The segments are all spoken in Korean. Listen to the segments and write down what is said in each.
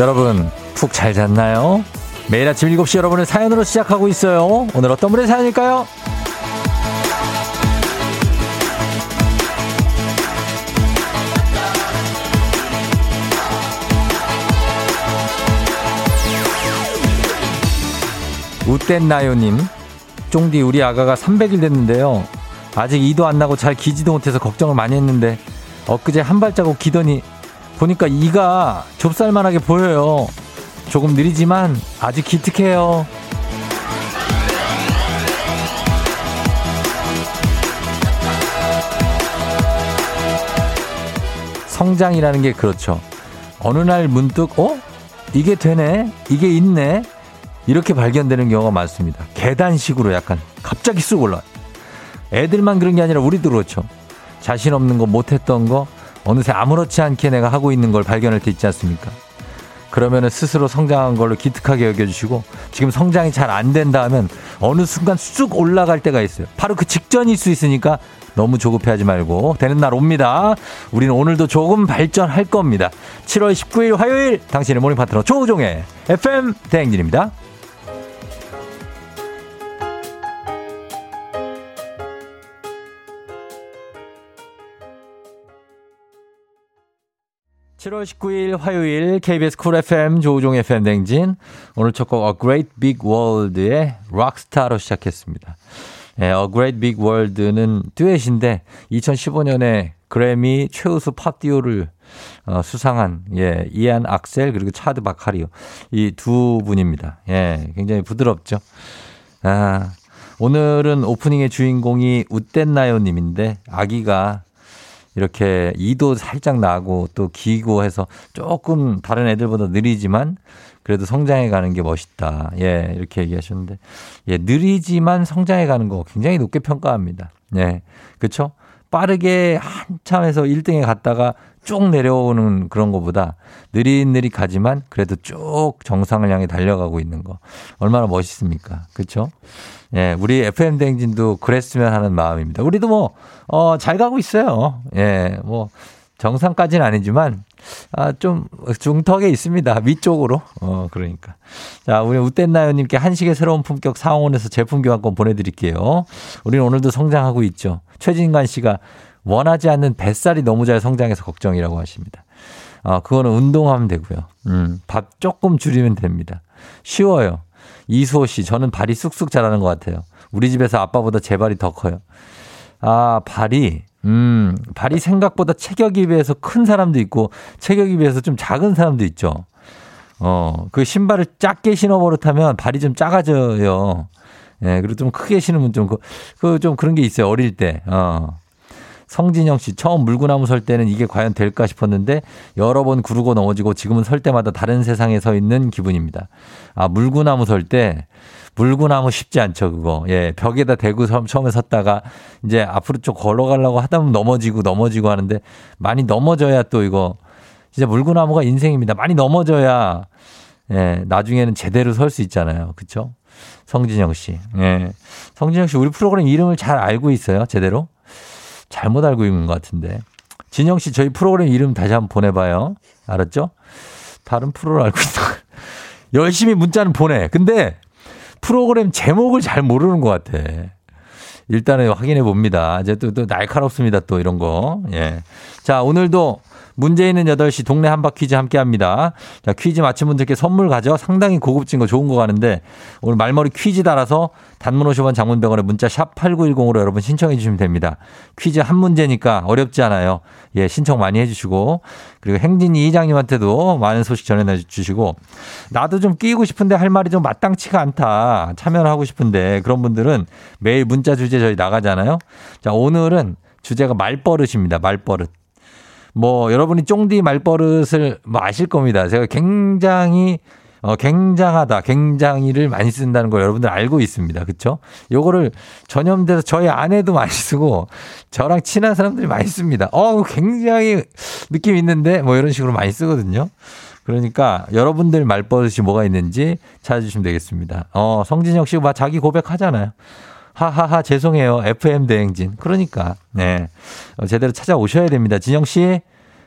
여러분 푹 잘 잤나요? 매일 아침 7시 여러분의 사연으로 시작하고 있어요. 오늘 어떤 분의 사연일까요? 웃댄나요님, 쫑디 우리 아가가 300일 됐는데요. 아직 이도 안 나고 잘 기지도 못해서 걱정을 많이 했는데 엊그제 한 발자국 기더니 보니까 이가 좁쌀만하게 보여요. 조금 느리지만 아직 기특해요. 성장이라는 게 그렇죠. 어느 날 문득, 어? 이게 되네? 이게 있네? 이렇게 발견되는 경우가 많습니다. 계단식으로 약간 갑자기 쑥 올라. 애들만 그런 게 아니라 우리도 그렇죠. 자신 없는 거 못했던 거 어느새 아무렇지 않게 내가 하고 있는 걸 발견할 때 있지 않습니까? 그러면은 스스로 성장한 걸로 기특하게 여겨주시고 지금 성장이 잘 안 된다 하면 어느 순간 쑥 올라갈 때가 있어요. 바로 그 직전일 수 있으니까 너무 조급해하지 말고 되는 날 옵니다. 우리는 오늘도 조금 발전할 겁니다. 7월 19일 화요일 당신의 모닝 파트너 조우종의 FM 대행진입니다. 7월 19일 화요일 KBS 쿨 FM 조우종 FM 댕진 오늘 첫 곡 A Great Big World의 Rockstar로 시작했습니다. 네, A Great Big World는 듀엣인데 2015년에 그래미 최우수 팝 듀오를 어, 수상한 예, 이안 악셀 그리고 차드 바카리노 이 두 분입니다. 예, 굉장히 부드럽죠. 아, 오늘은 오프닝의 주인공이 웃댔나요 님인데 아기가 이렇게 이도 살짝 나고 또 기고 해서 조금 다른 애들보다 느리지만 그래도 성장해 가는 게 멋있다. 예, 이렇게 얘기하셨는데. 예, 느리지만 성장해 가는 거 굉장히 높게 평가합니다. 예. 그쵸? 빠르게 한참에서 1등에 갔다가 쭉 내려오는 그런 것보다 느릿느릿 가지만 그래도 쭉 정상을 향해 달려가고 있는 거. 얼마나 멋있습니까? 그쵸? 예, 우리 FM 댕진도 그랬으면 하는 마음입니다. 우리도 뭐, 어, 잘 가고 있어요. 예, 뭐, 정상까지는 아니지만, 아, 좀, 중턱에 있습니다. 위쪽으로. 어, 그러니까. 자, 우리 웃댄나요님께 한식의 새로운 품격 상원에서 제품 교환권 보내드릴게요. 우리는 오늘도 성장하고 있죠. 최진관 씨가 원하지 않는 뱃살이 너무 잘 성장해서 걱정이라고 하십니다. 아, 그거는 운동하면 되고요. 음, 밥 조금 줄이면 됩니다. 쉬워요. 이수호 씨, 저는 발이 쑥쑥 자라는 것 같아요. 우리 집에서 아빠보다 제 발이 더 커요. 아, 발이, 음, 발이 생각보다 체격에 비해서 큰 사람도 있고, 체격에 비해서 좀 작은 사람도 있죠. 어, 그 신발을 작게 신어버릇하면 발이 좀 작아져요. 예, 그리고 좀 크게 신으면 좀, 그, 그, 좀 그런 게 있어요. 어릴 때. 어. 성진영 씨, 처음 물구나무 설 때는 이게 과연 될까 싶었는데 여러 번 구르고 넘어지고 지금은 설 때마다 다른 세상에 서 있는 기분입니다. 아, 물구나무 설 때, 물구나무 쉽지 않죠, 그거. 예, 벽에다 대고 처음에 섰다가 이제 앞으로 좀 걸어가려고 하다 보면 넘어지고 넘어지고 하는데 많이 넘어져야 또 이거 진짜 물구나무가 인생입니다. 많이 넘어져야 예, 나중에는 제대로 설 수 있잖아요. 그쵸? 성진영 씨. 예. 성진영 씨, 우리 프로그램 이름을 잘 알고 있어요, 제대로? 잘못 알고 있는 것 같은데. 진영 씨, 저희 프로그램 이름 다시 한번 보내봐요. 알았죠? 다른 프로를 알고 있다. 열심히 문자는 보내. 근데 프로그램 제목을 잘 모르는 것 같아. 일단은 확인해 봅니다. 이제 또, 또 날카롭습니다. 또 이런 거. 예. 자, 오늘도 문제 있는 8시 동네 한바 퀴즈 함께 합니다. 자, 퀴즈 맞힌 분들께 선물 가져 상당히 고급진 거 좋은 거 가는데 오늘 말머리 퀴즈 달아서 단문 50원 장문병원에 문자 샵 8910으로 여러분 신청해 주시면 됩니다. 퀴즈 한 문제니까 어렵지 않아요. 예, 신청 많이 해 주시고 그리고 행진이 이장님한테도 많은 소식 전해 주시고 나도 좀 끼고 싶은데 할 말이 좀 마땅치가 않다. 참여를 하고 싶은데 그런 분들은 매일 문자 주제 저희 나가잖아요. 자, 오늘은 주제가 말버릇입니다. 말버릇. 뭐 여러분이 쫑디 말버릇을 뭐 아실 겁니다. 제가 굉장히 어, 굉장하다, 굉장히를 많이 쓴다는 걸 여러분들 알고 있습니다. 그쵸? 요거를 전염돼서 저희 아내도 많이 쓰고 저랑 친한 사람들이 많이 씁니다. 어, 굉장히 느낌 있는데 뭐 이런 식으로 많이 쓰거든요. 그러니까 여러분들 말버릇이 뭐가 있는지 찾아주시면 되겠습니다. 어, 성진영 씨가 자기 고백하잖아요. 하하하 죄송해요. FM 대행진. 그러니까 네 어, 제대로 찾아오셔야 됩니다. 진영 씨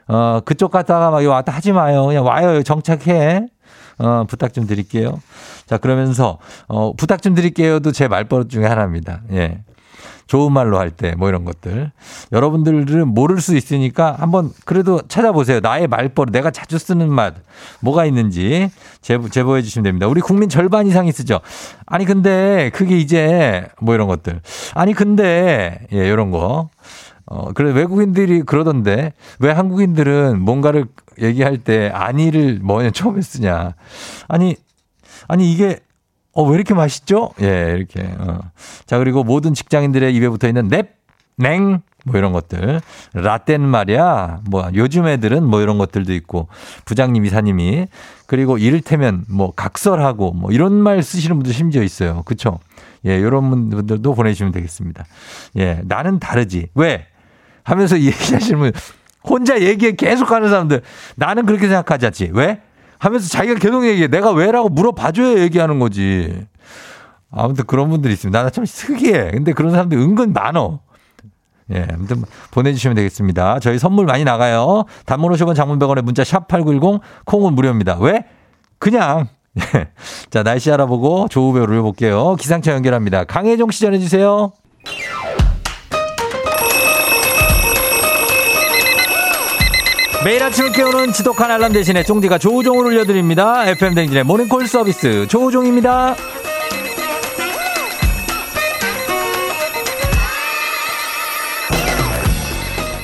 어, 그쪽 갔다가 막 왔다 하지 마요. 그냥 와요. 정착해. 어, 부탁 좀 드릴게요. 자, 그러면서, 어, 부탁 좀 드릴게요도 제 말버릇 중에 하나입니다. 예. 좋은 말로 할 때 뭐 이런 것들. 여러분들은 모를 수 있으니까 한번 그래도 찾아보세요. 나의 말버릇, 내가 자주 쓰는 말, 뭐가 있는지 제보, 제보해 주시면 됩니다. 우리 국민 절반 이상이 쓰죠. 아니, 근데 그게 이제 뭐 이런 것들. 아니, 근데, 예, 이런 거. 어, 그래, 외국인들이 그러던데 왜 한국인들은 뭔가를 얘기할 때 아니를 뭐냐 처음에 쓰냐. 아니, 아니, 이게 어, 왜 이렇게 맛있죠? 예, 이렇게. 어. 자, 그리고 모든 직장인들의 입에 붙어 있는 넵, 냉, 뭐 이런 것들. 라떼는 말이야. 뭐 요즘 애들은 뭐 이런 것들도 있고 부장님, 이사님이 그리고 이를테면 뭐 각설하고 뭐 이런 말 쓰시는 분들 심지어 있어요. 그쵸? 예, 이런 분들도 보내주시면 되겠습니다. 예, 나는 다르지. 왜? 하면서 얘기하시는 분 혼자 얘기 계속 하는 사람들 나는 그렇게 생각하지 않지. 왜? 하면서 자기가 계속 얘기해. 내가 왜라고 물어봐줘야 얘기하는 거지. 아무튼 그런 분들이 있습니다. 나 참 특이해. 근데 그런 사람들 은근 많어. 예, 아무튼 보내주시면 되겠습니다. 저희 선물 많이 나가요. 단문 50원 장문 100원에 문자 샵 8910 콩은 무료입니다. 왜? 그냥. 예. 자, 날씨 알아보고 조우배우를 볼게요. 기상청 연결합니다. 강혜종 시 전해주세요. 매일 아침을 깨우는 지독한 알람 대신에 쫑디가 조우종을 울려드립니다. FM 댕진의 모닝콜 서비스 조우종입니다.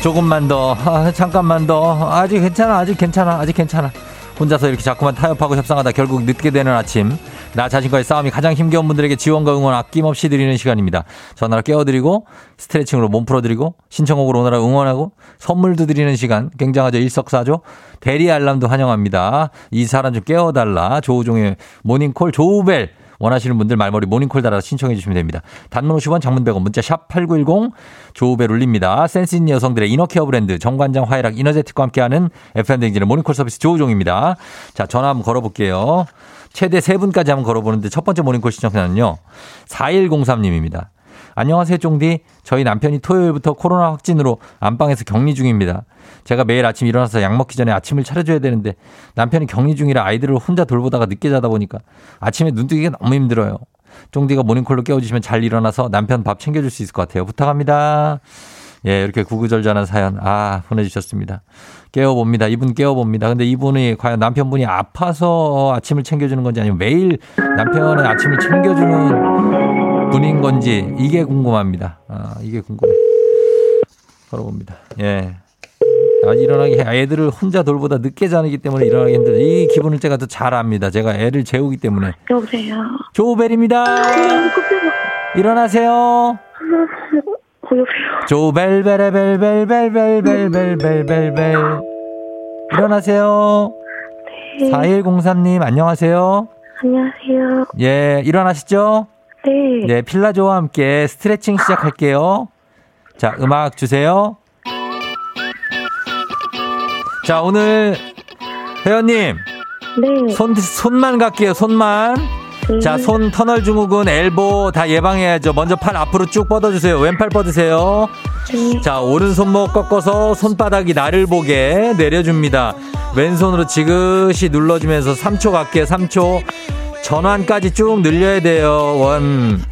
조금만 더, 아, 잠깐만 더, 아직 괜찮아, 아직 괜찮아, 아직 괜찮아. 혼자서 이렇게 자꾸만 타협하고 협상하다 결국 늦게 되는 아침. 나 자신과의 싸움이 가장 힘겨운 분들에게 지원과 응원 아낌없이 드리는 시간입니다. 전화로 깨워드리고 스트레칭으로 몸 풀어드리고 신청곡으로 오늘 하루 응원하고 선물도 드리는 시간 굉장하죠. 일석사조. 대리 알람도 환영합니다. 이 사람 좀 깨워달라. 조우종의 모닝콜 조우벨. 원하시는 분들 말머리 모닝콜 달아서 신청해 주시면 됩니다. 단문 50원 장문 100원 문자 샵 8910 조우벨 울립니다. 센스 있는 여성들의 inner care 브랜드 정관장 화애락 이너제틱과 함께하는 FM댕진의 모닝콜 서비스 조우종입니다. 자 전화 한번 걸어볼게요. 최대 3분까지 한번 걸어보는데 첫 번째 모닝콜 신청자는요. 4103님입니다. 안녕하세요, 쫑디. 저희 남편이 토요일부터 코로나 확진으로 안방에서 격리 중입니다. 제가 매일 아침 일어나서 약 먹기 전에 아침을 차려줘야 되는데 남편이 격리 중이라 아이들을 혼자 돌보다가 늦게 자다 보니까 아침에 눈 뜨기가 너무 힘들어요. 쫑디가 모닝콜로 깨워주시면 잘 일어나서 남편 밥 챙겨줄 수 있을 것 같아요. 부탁합니다. 예, 이렇게 구구절절한 사연, 아, 보내주셨습니다. 깨워봅니다. 이분 깨워봅니다. 근데 이분이 과연 남편분이 아파서 아침을 챙겨주는 건지 아니면 매일 남편의 아침을 챙겨주는 분인 건지 이게 궁금합니다. 아, 이게 궁금해. 걸어봅니다. 예. 아, 일어나기, 애들을 혼자 돌보다 늦게 자기 때문에 일어나기 힘들다. 이 기분을 제가 더 잘 압니다. 제가 애를 재우기 때문에. 여보세요. 조벨입니다. 일어나세요. 여보세요. 조벨벨벨벨벨벨벨벨벨벨. 일어나세요. 네. 4103님, 안녕하세요. 안녕하세요. 예, 일어나시죠? 네. 네, 필라조와 함께 스트레칭 시작할게요. 자, 음악 주세요. 자, 오늘 회원님, 네. 손, 손만 갈게요, 손만. 네. 자, 손 터널 증후군, 엘보 다 예방해야죠. 먼저 팔 앞으로 쭉 뻗어주세요. 왼팔 뻗으세요. 네. 자, 오른손목 꺾어서 손바닥이 나를 보게 내려줍니다. 왼손으로 지그시 눌러주면서 3초 갈게요. 3초. 전환까지 쭉 늘려야 돼요. 원,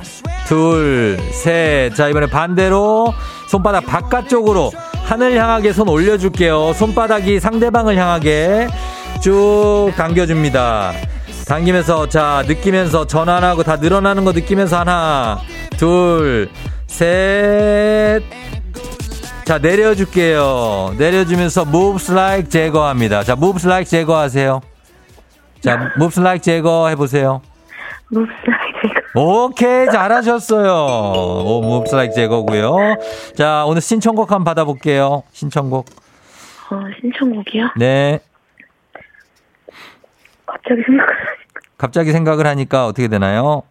둘, 셋. 자, 이번에 반대로 손바닥 바깥쪽으로 하늘 향하게 손 올려줄게요. 손바닥이 상대방을 향하게 쭉 당겨줍니다. 당기면서 자 느끼면서 전환하고 다 늘어나는 거 느끼면서 하나 둘 셋. 자 내려줄게요. 내려주면서 moves like 제거합니다. 자 moves like 제거하세요. 자 moves like 제거 해보세요. 무슨 제가 오케이 잘하셨어요. 오 moves like 제거고요. 자 오늘 신청곡 한번 받아볼게요. 신청곡. 어, 신청곡이요? 네. 갑자기 생각. 갑자기 생각을 하니까 어떻게 되나요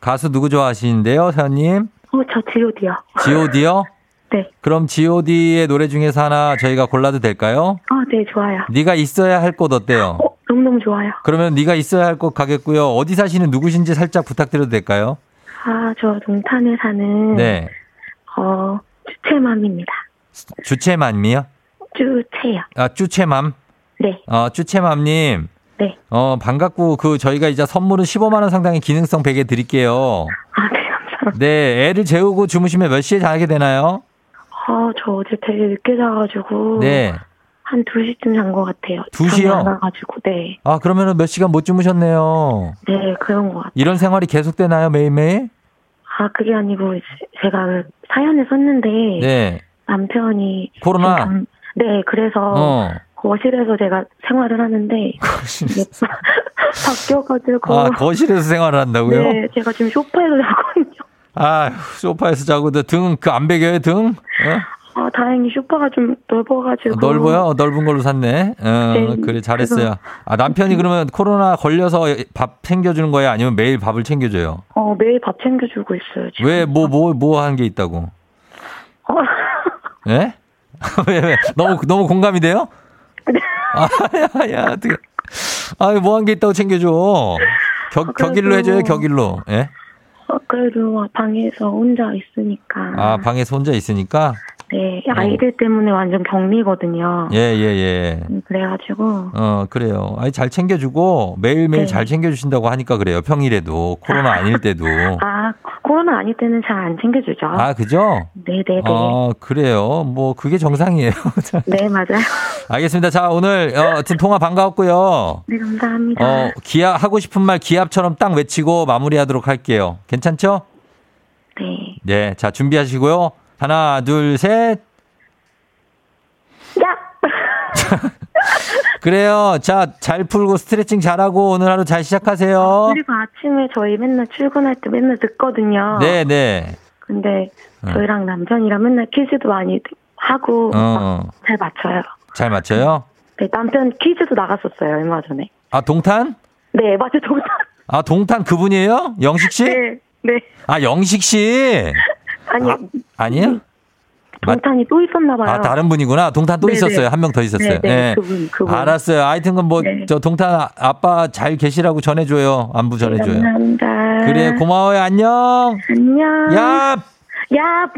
가수 누구 좋아하시는데요 사연님 어, 저 G.O.D요. G.O.D요? 네. 그럼 G.O.D의 노래 중에서 하나 저희가 골라도 될까요? 어, 네, 좋아요. 네가 있어야 할 곳 어때요? 어, 너무너무 좋아요. 그러면 네가 있어야 할 곳 가겠고요. 어디 사시는 누구신지 살짝 부탁드려도 될까요? 아, 저 동탄에 사는 네. 어, 주채맘입니다. 주채맘이요? 주채요. 아, 주채맘. 네, 어, 주채맘님. 네. 어, 반갑고, 그, 저희가 이제 선물은 15만 원 상당의 기능성 베개 드릴게요. 아, 네, 감사합니다. 네, 애를 재우고 주무시면 몇 시에 자게 되나요? 아, 저 어제 되게 늦게 자가지고. 네. 한 2시쯤 잔 것 같아요. 2 시요? 잠이 안 와가지고, 네. 아, 그러면은 몇 시간 못 주무셨네요. 네, 그런 것 같아요. 이런 생활이 계속되나요, 매일매일? 아, 그게 아니고, 제가 그 사연을 썼는데. 네. 남편이. 코로나? 좀- 네, 그래서. 어. 거실에서 제가 생활을 하는데. 이게 바뀌어가지고. 아, 거실에서 생활을 한다고요? 네, 제가 지금 소파에서 자거든요. 아, 소파에서 자고 등그안 베겨요 등? 어? 아, 다행히 소파가 좀 넓어가지고. 넓어요? 어, 넓은 걸로 샀네. 어, 네, 그래 잘했어요. 아 남편이 그러면 코로나 걸려서 밥 챙겨주는 거예요? 아니면 매일 밥을 챙겨줘요? 어, 매일 밥 챙겨주고 있어요. 왜 뭐 뭐 뭐 한 게 있다고? 어, 예? 왜, 왜? 너무 너무 공감이 돼요? 네. 아, 야, 야, 어떻게? 아, 뭐한 게 있다고 챙겨줘. 격, 아, 격일로 해줘요, 격일로. 예? 어, 그래도 방에서 혼자 있으니까. 아, 방에서 혼자 있으니까? 네, 아이들 때문에 완전 격리거든요. 예, 예, 예. 음, 그래가지고. 어, 그래요. 아니, 잘 챙겨주고, 매일매일 네. 잘 챙겨주신다고 하니까 그래요. 평일에도, 코로나 아닐 때도. 아, 코로나 아닐 때는 잘 안 챙겨주죠. 아, 그죠? 네네네. 어, 그래요. 뭐, 그게 정상이에요. 자, 네, 맞아요. 알겠습니다. 자, 오늘, 어, 하여튼 통화 반가웠고요. 네, 감사합니다. 어, 기합, 하고 싶은 말 기합처럼 딱 외치고 마무리하도록 할게요. 괜찮죠? 네. 네. 자, 준비하시고요. 하나, 둘, 셋. 야! 그래요. 자, 잘 풀고 스트레칭 잘하고 오늘 하루 잘 시작하세요. 그리고 아침에 저희 맨날 출근할 때 맨날 듣거든요. 네, 네. 근데 어. 저희랑 남편이랑 맨날 퀴즈도 많이 하고 어, 잘 맞춰요. 잘 맞춰요? 네, 남편 퀴즈도 나갔었어요, 얼마 전에. 아, 동탄? 네, 맞아요, 동탄. 아, 동탄 그분이에요? 영식 씨? 네, 네. 아, 영식 씨. 아니, 아, 아니에요? 맞- 동탄이 또 있었나 봐요. 아, 다른 분이구나. 동탄 또 네네. 있었어요. 한 명 더 있었어요. 네, 네, 예. 그분, 그분. 알았어요. 하여튼 뭐, 네. 저 동탄 아- 아빠 잘 계시라고 전해줘요. 안부 전해줘요. 감사합니다. 그래, 고마워요. 안녕. 안녕. 야! 야!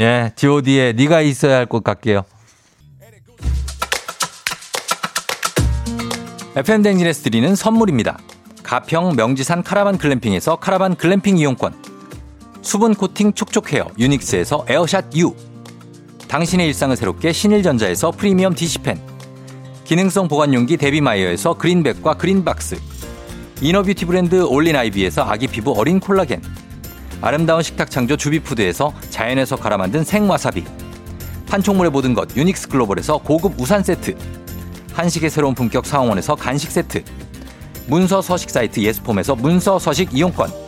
예, god의 네가 있어야 할 곳 갈게요. FM 댕진에서 드리는 선물입니다. 가평 명지산 카라반 글램핑에서 카라반 글램핑 이용권. 수분 코팅 촉촉 헤어 유닉스에서 에어샷 U. 당신의 일상을 새롭게 신일전자에서 프리미엄 DC팬. 기능성 보관용기 데비마이어에서 그린백과 그린박스. inner beauty 브랜드 올린아이비에서 아기 피부 어린 콜라겐. 아름다운 식탁 창조 주비푸드에서 자연에서 갈아 만든 생와사비. 판촉물의 모든 것 유닉스 글로벌에서 고급 우산 세트. 한식의 새로운 품격 상황원에서 간식 세트. 문서 서식 사이트 예스폼에서 문서 서식 이용권.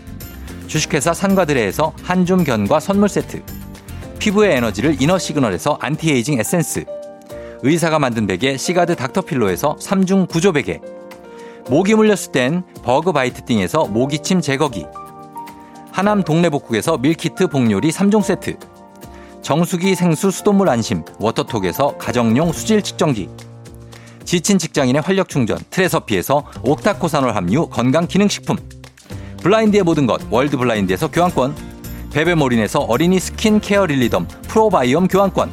주식회사 산과들에에서 한줌 견과 선물 세트. 피부에 에너지를 이너 시그널에서 안티에이징 에센스. 의사가 만든 베개 시가드 닥터필로에서 3중 구조 베개. 모기 물렸을 땐 버그바이트 띵에서 모기침 제거기. 하남 동네복국에서 밀키트 복요리 3종 세트. 정수기 생수 수돗물 안심 워터톡에서 가정용 수질 측정기. 지친 직장인의 활력 충전 트레서피에서 옥타코산올 함유 건강 기능식품. 블라인드의 모든 것 월드 블라인드에서 교환권. 베베모린에서 어린이 스킨 케어 릴리덤 프로바이옴 교환권.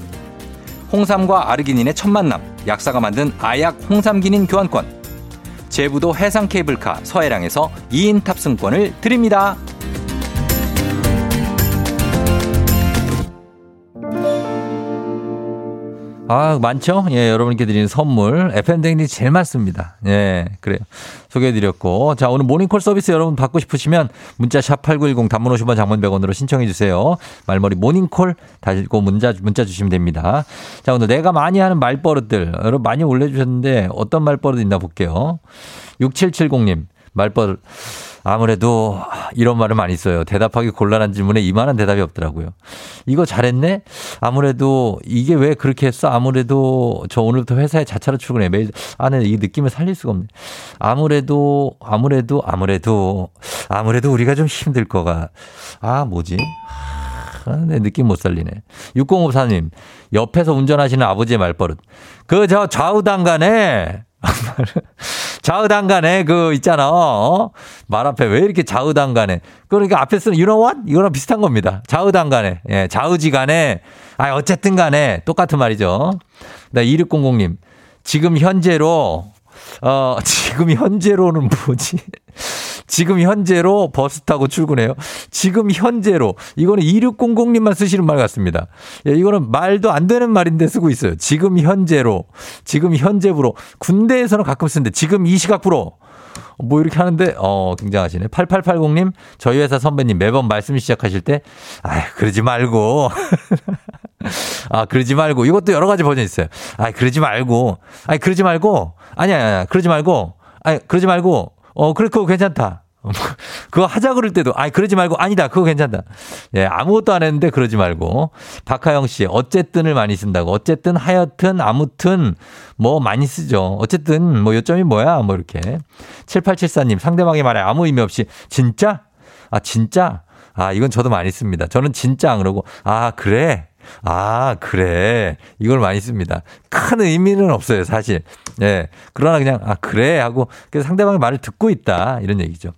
홍삼과 아르기닌의 첫 만남 약사가 만든 아약 홍삼기닌 교환권. 제부도 해상 케이블카 서해랑에서 2인 탑승권을 드립니다. 아, 많죠? 예, 여러분께 드리는 선물. FM댕이 제일 많습니다. 예, 그래요. 소개해드렸고. 자, 오늘 모닝콜 서비스 여러분 받고 싶으시면 문자 샵8910 단문 50원 장문 100원으로 신청해주세요. 말머리 모닝콜 달고 문자, 문자 주시면 됩니다. 자, 오늘 내가 많이 하는 말버릇들. 여러분 많이 올려주셨는데 어떤 말버릇 있나 볼게요. 6770님. 말벌 아무래도 이런 말을 많이 써요. 대답하기 곤란한 질문에 이만한 대답이 없더라고요. 이거 잘했네? 아무래도 이게 왜 그렇게 했어? 아무래도 저 오늘부터 회사에 자차로 출근해. 매일 안에 이 느낌을 살릴 수가 없네. 아무래도, 아무래도, 아무래도, 아무래도 우리가 좀 힘들 거가. 아, 뭐지? 아, 내 느낌 못 살리네. 6054님, 옆에서 운전하시는 아버지의 말버릇. 그, 저 좌우당간에 좌우당간에 그 있잖아. 어? 말 앞에 왜 이렇게 좌우당간에. 그러니까 앞에 쓰는 you know what? 이거랑 비슷한 겁니다. 좌우당간에. 예, 좌우지간에. 아, 어쨌든 간에 똑같은 말이죠. 나 2600님. 지금 현재로 어, 지금 현재로는 뭐지? 지금 현재로 버스 타고 출근해요. 지금 현재로. 이거는 2600님만 쓰시는 말 같습니다. 예, 이거는 말도 안 되는 말인데 쓰고 있어요. 지금 현재로. 지금 현재부로. 군대에서는 가끔 쓰는데 지금 이 시각부로. 뭐 이렇게 하는데 어 굉장하시네. 8880님 저희 회사 선배님 매번 말씀 시작하실 때 아, 그러지 말고 아, 그러지 말고 이것도 여러 가지 버전이 있어요. 아, 그러지 말고. 아니 그러지 말고. 아니야, 아니야. 그러지 말고. 아니 그러지 말고. 어, 그래 그거 괜찮다. 그거 하자 그럴 때도, 아니, 그러지 말고, 아니다, 그거 괜찮다. 예, 아무것도 안 했는데 그러지 말고. 박하영 씨, 어쨌든을 많이 쓴다고. 어쨌든, 하여튼, 아무튼, 뭐 많이 쓰죠. 어쨌든, 뭐 요점이 뭐야? 뭐 이렇게. 7874님, 상대방의 말에 아무 의미 없이, 진짜? 아, 진짜? 아, 이건 저도 많이 씁니다. 저는 진짜 안 그러고, 아, 그래? 아, 그래. 이걸 많이 씁니다. 큰 의미는 없어요, 사실. 예. 그러나 그냥, 아, 그래. 하고, 상대방의 말을 듣고 있다. 이런 얘기죠.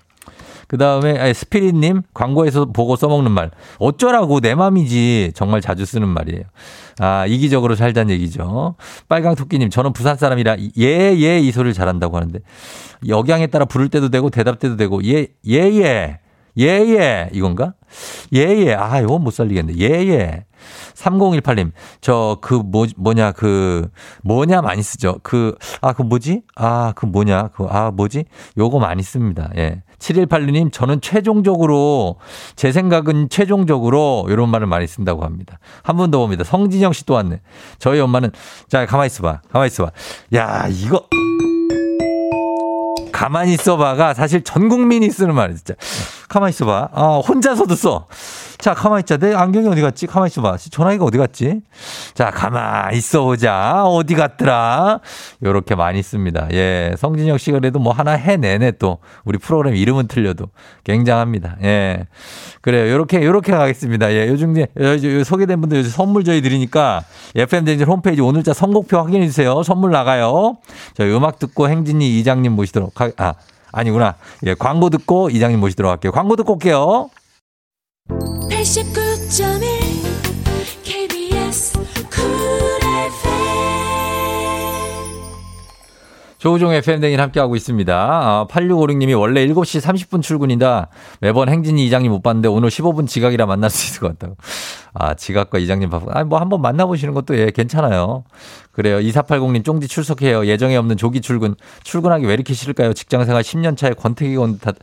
그 다음에 스피릿님 광고에서 보고 써먹는 말 어쩌라고 내 맘이지 정말 자주 쓰는 말이에요. 아 이기적으로 살자는 얘기죠. 빨강 토끼님 저는 부산 사람이라 예예 예, 이 소리를 잘한다고 하는데 역양에 따라 부를 때도 되고 대답 때도 되고 예예예 예, 예, 예, 이건가? 예예 예. 아 이건 못 살리겠네 예예 3018님, 저, 그, 뭐, 뭐냐, 그, 뭐냐 많이 쓰죠. 그, 아, 그 뭐지? 아, 그 뭐냐, 그, 아, 뭐지? 요거 많이 씁니다. 예. 7186님, 저는 최종적으로, 제 생각은 최종적으로, 이런 말을 많이 쓴다고 합니다. 한분더 봅니다. 성진영 씨 또 왔네. 저희 엄마는, 자, 가만히 있어봐. 가만히 있어봐. 야, 이거. 가만히 있어봐가 사실 전 국민이 쓰는 말이야, 진짜. 가만히 있어봐. 아, 혼자서도 써. 자, 가만히 있자. 내 안경이 어디 갔지? 가만히 있어봐. 전화기가 어디 갔지? 자, 가만히 있어 보자. 어디 갔더라? 요렇게 많이 씁니다. 예. 성진혁 씨가 그래도 뭐 하나 해내네 또. 우리 프로그램 이름은 틀려도. 굉장합니다. 예. 그래요. 요렇게, 요렇게 가겠습니다. 예. 요즘 이제 소개된 분들 요즘 선물 저희 드리니까 FM대행진 홈페이지 오늘자 선곡표 확인해 주세요. 선물 나가요. 저희 음악 듣고 행진이 이장님 모시도록 하, 아, 아니구나. 예. 광고 듣고 이장님 모시도록 할게요. 광고 듣고 올게요. 89.1 조우종 FM댕인 함께하고 있습니다. 아, 8656님이 원래 7시 30분 출근이다. 매번 행진이 이장님 못 봤는데 오늘 15분 지각이라 만날 수 있을 것 같다고. 아, 지각과 이장님 바쁘. 아니, 뭐 한번 만나보시는 것도 예, 괜찮아요. 그래요. 2480님 쫑지 출석해요. 예정에 없는 조기 출근. 출근하기 왜 이렇게 싫을까요? 직장생활 10년 차에 권태기 온 탓.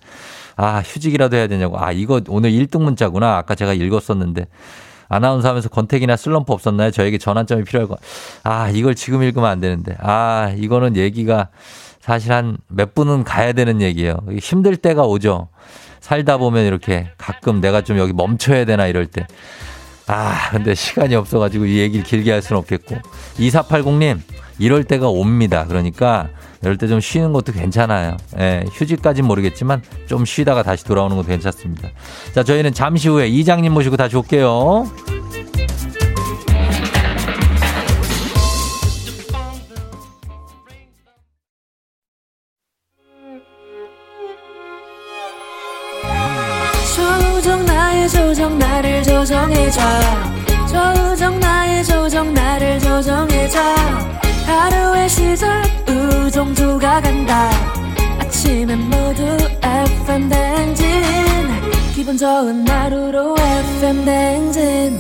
아, 휴직이라도 해야 되냐고. 아, 이거 오늘 1등 문자구나. 아까 제가 읽었었는데. 아나운서 하면서 권태기나 슬럼프 없었나요? 저에게 전환점이 필요할 거. 아, 이걸 지금 읽으면 안 되는데. 아, 이거는 얘기가 사실 한 몇 분은 가야 되는 얘기예요. 힘들 때가 오죠. 살다 보면 이렇게 가끔 내가 좀 여기 멈춰야 되나 이럴 때. 아, 근데 시간이 없어가지고 이 얘기를 길게 할 수는 없겠고. 2480님, 이럴 때가 옵니다. 그러니까 이럴 때 좀 쉬는 것도 괜찮아요. 예, 휴직까진 모르겠지만 좀 쉬다가 다시 돌아오는 것도 괜찮습니다. 자, 저희는 잠시 후에 이장님 모시고 다시 올게요. 조정 나를 조정해줘 조정 나의 조정 나를 조정해줘 하루의 시절 우정조가 간다 아침엔 모두 FM 댕진 기분 좋은 하루로 FM 댕진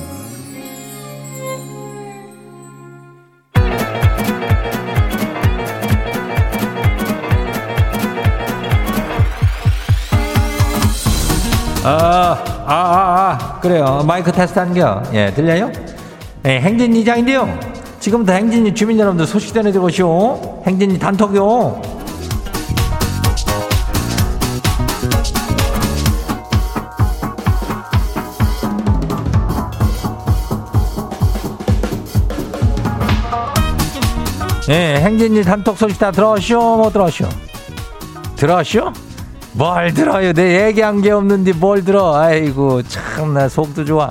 아, 아, 아, 아, 그래요. 마이크 테스트 한겨. 예, 들려요? 예, 행진 이장인데요. 지금부터 행진이 주민 여러분들 소식 전해드리고시오. 행진이 단톡요. 예, 행진이 단톡 소식 다 들어오시오, 못 들어오시오? 들어오시오? 뭘 들어요? 내 얘기한 게 없는데 뭘 들어? 아이고, 참나 속도 좋아.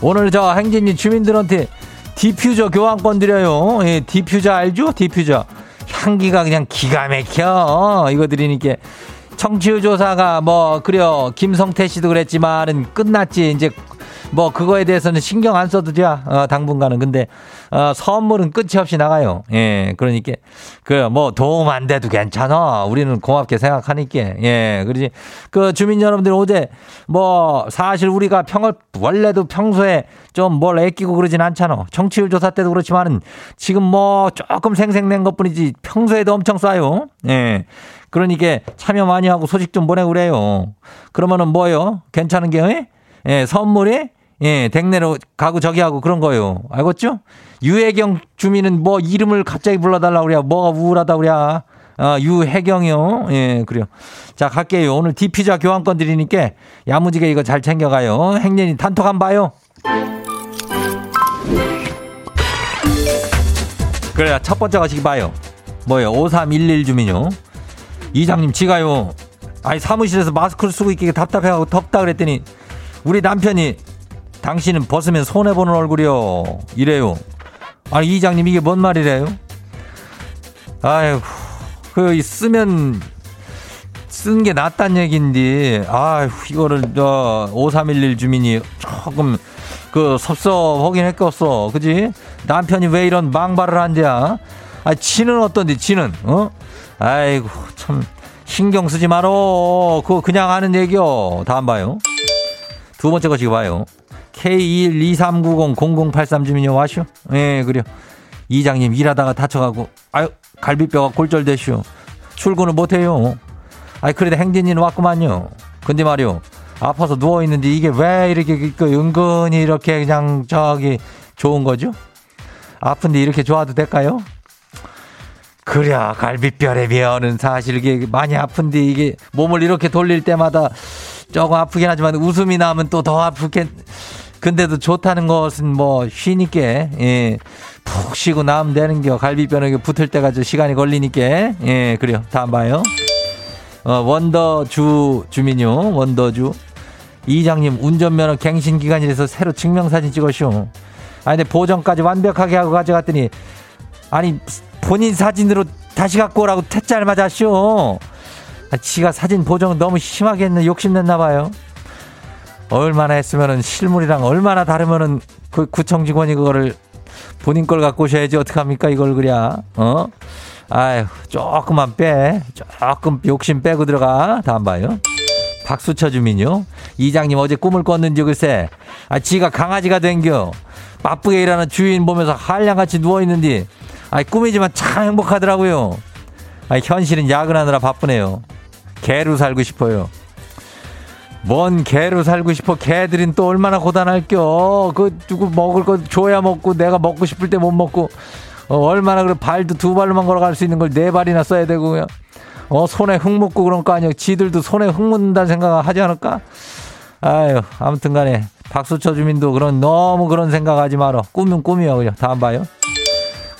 오늘 저 행진이 주민들한테 디퓨저 교환권 드려요. 예, 디퓨저 알죠? 디퓨저. 향기가 그냥 기가 막혀. 이거 드리니까. 청취율 조사가 뭐, 그래요. 김성태 씨도 그랬지만은 끝났지. 이제 뭐 그거에 대해서는 신경 안 써도 돼. 어, 당분간은. 근데 어, 선물은 끝이 없이 나가요. 예. 그러니까 그 뭐 도움 안 돼도 괜찮아. 우리는 고맙게 생각하니까. 예. 그러지. 그 주민 여러분들 어제 뭐 사실 우리가 평을 원래도 평소에 좀 뭘 애끼고 그러진 않잖아. 청취율 조사 때도 그렇지만은 지금 뭐 조금 생생낸 것 뿐이지 평소에도 엄청 쏴요. 예. 그러니까 참여 많이 하고 소식 좀 보내고 그래요. 그러면은 뭐요? 괜찮은 게, 예, 선물이 예, 댁내로 가고 저기 하고 그런 거예요. 알겠죠? 유혜경 주민은 뭐 이름을 갑자기 불러달라고 그래야 뭐가 우울하다 그래야. 아, 유혜경이요. 예, 그래요. 자, 갈게요. 오늘 디피자 교환권 드리니까 야무지게 이거 잘 챙겨가요. 행년이 단톡 한 봐요. 그래야 첫 번째 가시기 봐요. 뭐요? 5311 주민요. 이장님, 지가요. 아니, 사무실에서 마스크를 쓰고 있기 답답해하고 덥다 그랬더니 우리 남편이 당신은 벗으면 손해보는 얼굴이요. 이래요. 아니, 이장님, 이게 뭔 말이래요? 아이고, 그, 쓰면, 쓴 게 낫단 얘기인데, 아휴, 이거를, 저, 5311 주민이 조금, 그, 섭섭하긴 했겠어. 그지? 남편이 왜 이런 망발을 한대야? 아, 지는 어떤데, 지는, 어? 아이고, 참, 신경 쓰지 마로. 그거 그냥 하는 얘기요. 다음 봐요. 두 번째 거 지금 봐요. K123900083 주민요 와쇼? 예, 그래요. 이장님 일하다가 다쳐가고 아유 갈비뼈가 골절되쇼. 출근을 못해요. 아이 그래도 행진이는 왔구만요. 근데 말이요. 아파서 누워있는데 이게 왜 이렇게 그 은근히 이렇게 그냥 저기 좋은 거죠? 아픈데 이렇게 좋아도 될까요? 그래 갈비뼈래 면은 사실 이게 많이 아픈데 이게 몸을 이렇게 돌릴 때마다 조금 아프긴 하지만 웃음이 나면 또 더 아프겠 근데도 좋다는 것은 뭐 쉬니까 예. 푹 쉬고 나면 되는 겨. 갈비뼈는 붙을 좀 시간이 걸리니까. 예 그래요. 다음 봐요. 어, 원더주 주민요. 원더주. 이장님 운전면허 갱신 기간이라서 새로 증명사진 찍었쇼 아니 근데 보정까지 완벽하게 하고 가져갔더니 아니 본인 사진으로 다시 갖고 오라고 퇴짜를 맞았쇼 아, 지가 사진 보정 너무 심하게 했네. 욕심냈나 봐요 얼마나 했으면은 실물이랑 얼마나 다르면은 그 구청 직원이 그거를 본인 걸 갖고 오셔야지 어떡합니까? 이걸 그랴 어? 아유 조금만 빼. 조금 욕심 빼고 들어가. 다음 봐요. 박수쳐 주민요. 이장님 어제 꿈을 꿨는지 글쎄. 아 지가 강아지가 된겨. 바쁘게 일하는 주인 보면서 한량같이 누워있는디. 아 꿈이지만 참 행복하더라고요. 아 현실은 야근하느라 바쁘네요. 개로 살고 싶어요 뭔 개로 살고 싶어. 개들은 또 얼마나 고단할겨. 그 누구 먹을 거 줘야 먹고 내가 먹고 싶을 때 못 먹고. 어, 얼마나 그래. 발도 두 발로만 걸어갈 수 있는 걸 네 발이나 써야 되고 그냥. 어 손에 흙 묻고 그런 거 아니야. 지들도 손에 흙 묻는다는 생각 하지 않을까? 아유 아무튼간에 박수쳐 주민도 그런 너무 그런 생각하지 마라. 꿈은 꿈이야 그냥. 다음 봐요.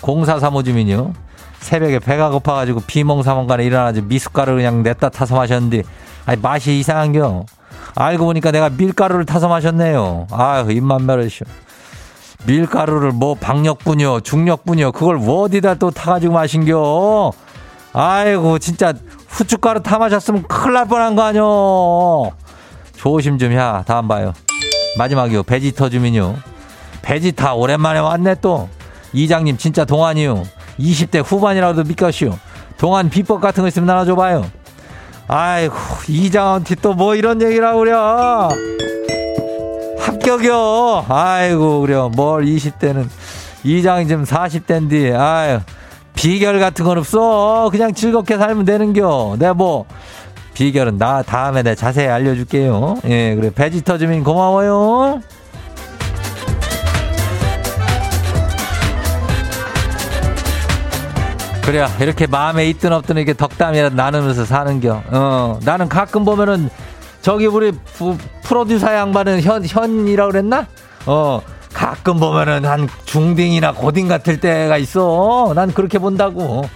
공사사모 주민요. 새벽에 배가 고파가지고 비몽사몽간에 일어나지 미숫가루 그냥 냈다 타서 마셨는데 아니 맛이 이상한겨 알고 보니까 내가 밀가루를 타서 마셨네요. 아유, 입만 메르시오. 밀가루를 뭐 박력분이요, 중력분이요, 그걸 어디다 또 타가지고 마신겨? 아이고, 진짜 후춧가루 타 마셨으면 큰일 날 뻔한 거 아뇨? 조심 좀 해. 다음 봐요. 마지막이요. 베지터 주민요. 베지타 오랜만에 왔네 또. 이장님 진짜 동안이요. 20대 후반이라도 믿겠시오. 동안 비법 같은 거 있으면 나눠줘봐요. 아이고 이장한테 또 뭐 이런 하고 그래. 합격이요. 아이고 그래. 뭘 20대는. 이장이 지금 40대인데 아유 비결 같은 건 없어. 그냥 즐겁게 살면 되는겨. 내가 뭐. 비결은 나 다음에 내가 자세히 알려줄게요. 예 그래. 베지터 주민 고마워요 그래 이렇게 마음에 있든 없든 이렇게 덕담이라도 나누면서 사는겨. 어 나는 가끔 보면은 저기 우리 부, 프로듀서 양반은 현 현이라고 그랬나? 어 가끔 보면은 한 중딩이나 고딩 같을 때가 있어. 난 그렇게 본다고.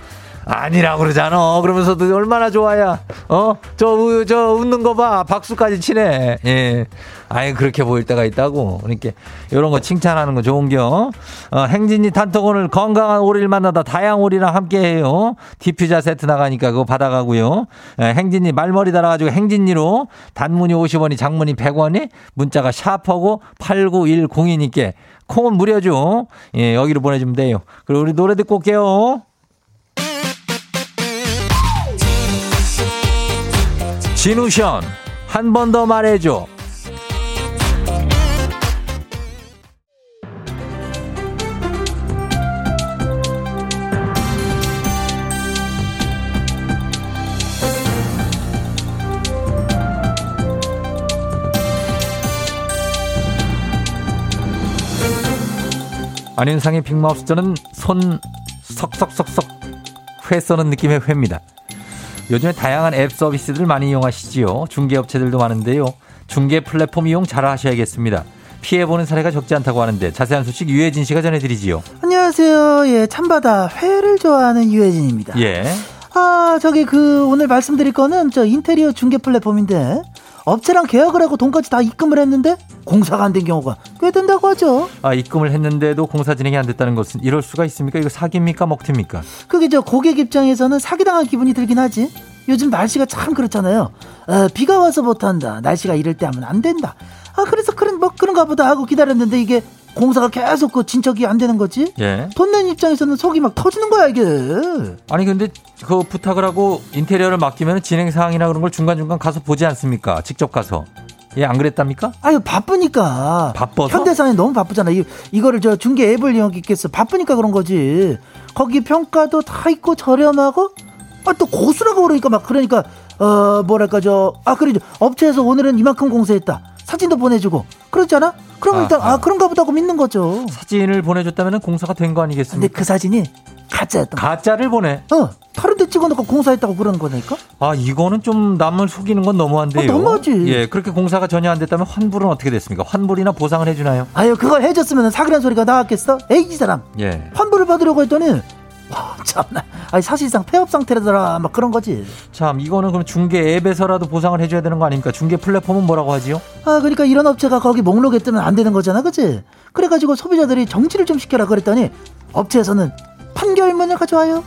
아니라고 그러잖아. 그러면서도 얼마나 좋아야. 어? 저, 저 웃는 거 봐. 박수까지 치네. 예. 아예 그렇게 보일 때가 있다고. 그러니까 이런 거 칭찬하는 거 좋은 겨. 어, 행진이 단톡 오늘 건강한 오리를 만나다 다향 오리랑 함께 해요. 디퓨저 세트 나가니까 그거 받아가고요. 예, 행진이 말머리 달아가지고 행진이로 단문이 50원이 장문이 100원이 문자가 샵하고 8910이니까 콩은 무료죠. 예, 여기로 보내주면 돼요. 그리고 우리 노래 듣고 올게요. 진우션 한 번 더 말해줘. 안윤상의 빅마우스 저는 손 석석석석 회 써는 느낌의 회입니다. 요즘에 다양한 앱 서비스들 많이 이용하시지요. 중개업체들도 많은데요. 중개 플랫폼 이용 잘 하셔야겠습니다. 피해보는 사례가 적지 않다고 하는데 자세한 소식 유해진 씨가 전해드리지요. 안녕하세요. 예, 참바다 회를 좋아하는 유해진입니다. 예. 아, 저기 그 오늘 말씀드릴 거는 저 인테리어 중개 플랫폼인데 업체랑 계약을 하고 돈까지 다 입금을 했는데 공사가 안 된 경우가 꽤 된다고 하죠. 아, 입금을 했는데도 공사 진행이 안 됐다는 것은 이럴 수가 있습니까? 이거 사기입니까? 먹튀입니까? 그게 저 고객 입장에서는 사기당한 기분이 들긴 하지. 요즘 날씨가 참 그렇잖아요. 어, 비가 와서 못한다. 날씨가 이럴 때 하면 안 된다. 아, 그래서 그런, 뭐 그런가 보다 하고 기다렸는데 이게 공사가 계속 그 진척이 안 되는 거지. 예. 돈낸 입장에서는 속이 막 터지는 거야, 이게. 아니 근데 그 부탁을 하고 인테리어를 맡기면 진행 사항이나 그런 걸 중간 중간 가서 보지 않습니까? 직접 가서. 예, 안 그랬답니까? 아유, 바쁘니까. 바빠서? 현대사에 너무 바쁘잖아. 이, 이거를 저 중개 앱을 이용했겠어. 바쁘니까 그런 거지. 거기 평가도 다 있고 저렴하고, 아, 또 고수라고 그러니까 막 그러니까, 어, 뭐랄까, 저, 아, 그래, 업체에서 오늘은 이만큼 공사했다. 사진도 보내주고. 그렇잖아? 그러면 일단. 아, 그런가 보다 고 믿는 거죠. 사진을 보내줬다면 공사가 된거 근데 아니겠습니까? 그 사진이 가짜였던 거. 가짜를 보내. 어, 다른 데 찍어놓고 공사했다고 그러는 거니까? 아, 이거는 좀 남을 속이는 건 너무한데요. 어, 너무하지. 예, 그렇게 공사가 전혀 안 됐다면 환불은 어떻게 됐습니까? 환불이나 보상을 해주나요? 아유, 그걸 해줬으면 사기란 소리가 나왔겠어? 에이, 이 사람. 예. 환불을 받으려고 했더니 와, 참나. 아니 사실상 폐업 상태라더라. 막 그런 거지. 참, 이거는 그럼 중개 앱에서라도 보상을 해줘야 되는 거 아닙니까? 중개 플랫폼은 뭐라고 하지요? 아, 그러니까 이런 업체가 거기 목록에 뜨면 안 되는 거잖아. 그치? 그래가지고 소비자들이 정치를 좀 시켜라 그랬더니 업체에서는 판결문을 가져와요.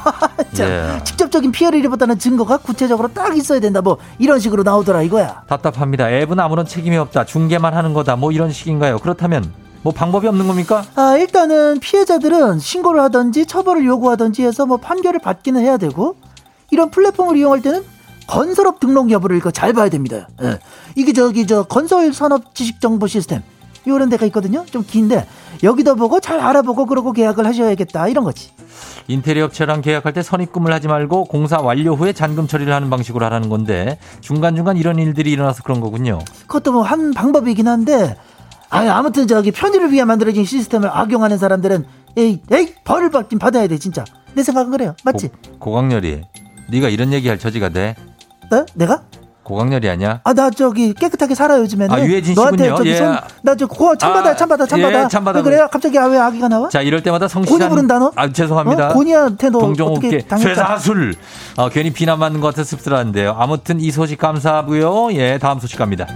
참, 예. 직접적인 피해를 입었다는 증거가 구체적으로 딱 있어야 된다. 뭐 이런 식으로 나오더라 이거야. 답답합니다. 앱은 아무런 책임이 없다. 중개만 하는 거다. 뭐 이런 식인가요? 그렇다면 뭐 방법이 없는 겁니까? 아, 일단은 피해자들은 신고를 하든지 처벌을 요구하든지 해서 뭐 판결을 받기는 해야 되고 이런 플랫폼을 이용할 때는 건설업 등록 여부를 이거 잘 봐야 됩니다. 예. 이게 저기 저 건설 산업 지식 정보 시스템 이런 데가 있거든요. 좀 긴데 여기다 보고 잘 알아보고 그러고 계약을 하셔야겠다 이런 거지. 인테리어 업체랑 계약할 때 선입금을 하지 말고 공사 완료 후에 잔금 처리를 하는 방식으로 하라는 건데 중간중간 이런 일들이 일어나서 그런 거군요. 그것도 뭐 한 방법이긴 한데 아 아무튼 저기 편의를 위해 만들어진 시스템을 악용하는 사람들은 에이 에이 벌을 받긴 받아야 돼 진짜. 내 생각은 그래요. 맞지? 고, 강렬이 네가 이런 얘기할 처지가 돼? 어? 내가? 고강렬이 아니야? 아 나 저기 깨끗하게 살아 요즘에는 아, 유해진 너한테 씨군요. 저기 예. 손나저 고 참받아 아, 참받아 예, 참받아. 왜 그래요 갑자기 아, 왜 아기가 나와 자 이럴 때마다 곤이 성실한 부른다 너 아 죄송합니다. 어? 곤이한테 너 동종업계 쇠사술 어, 괜히 비난받는 것 같아 씁쓸한데요. 아무튼 이 소식 감사하고요. 예 다음 소식 갑니다.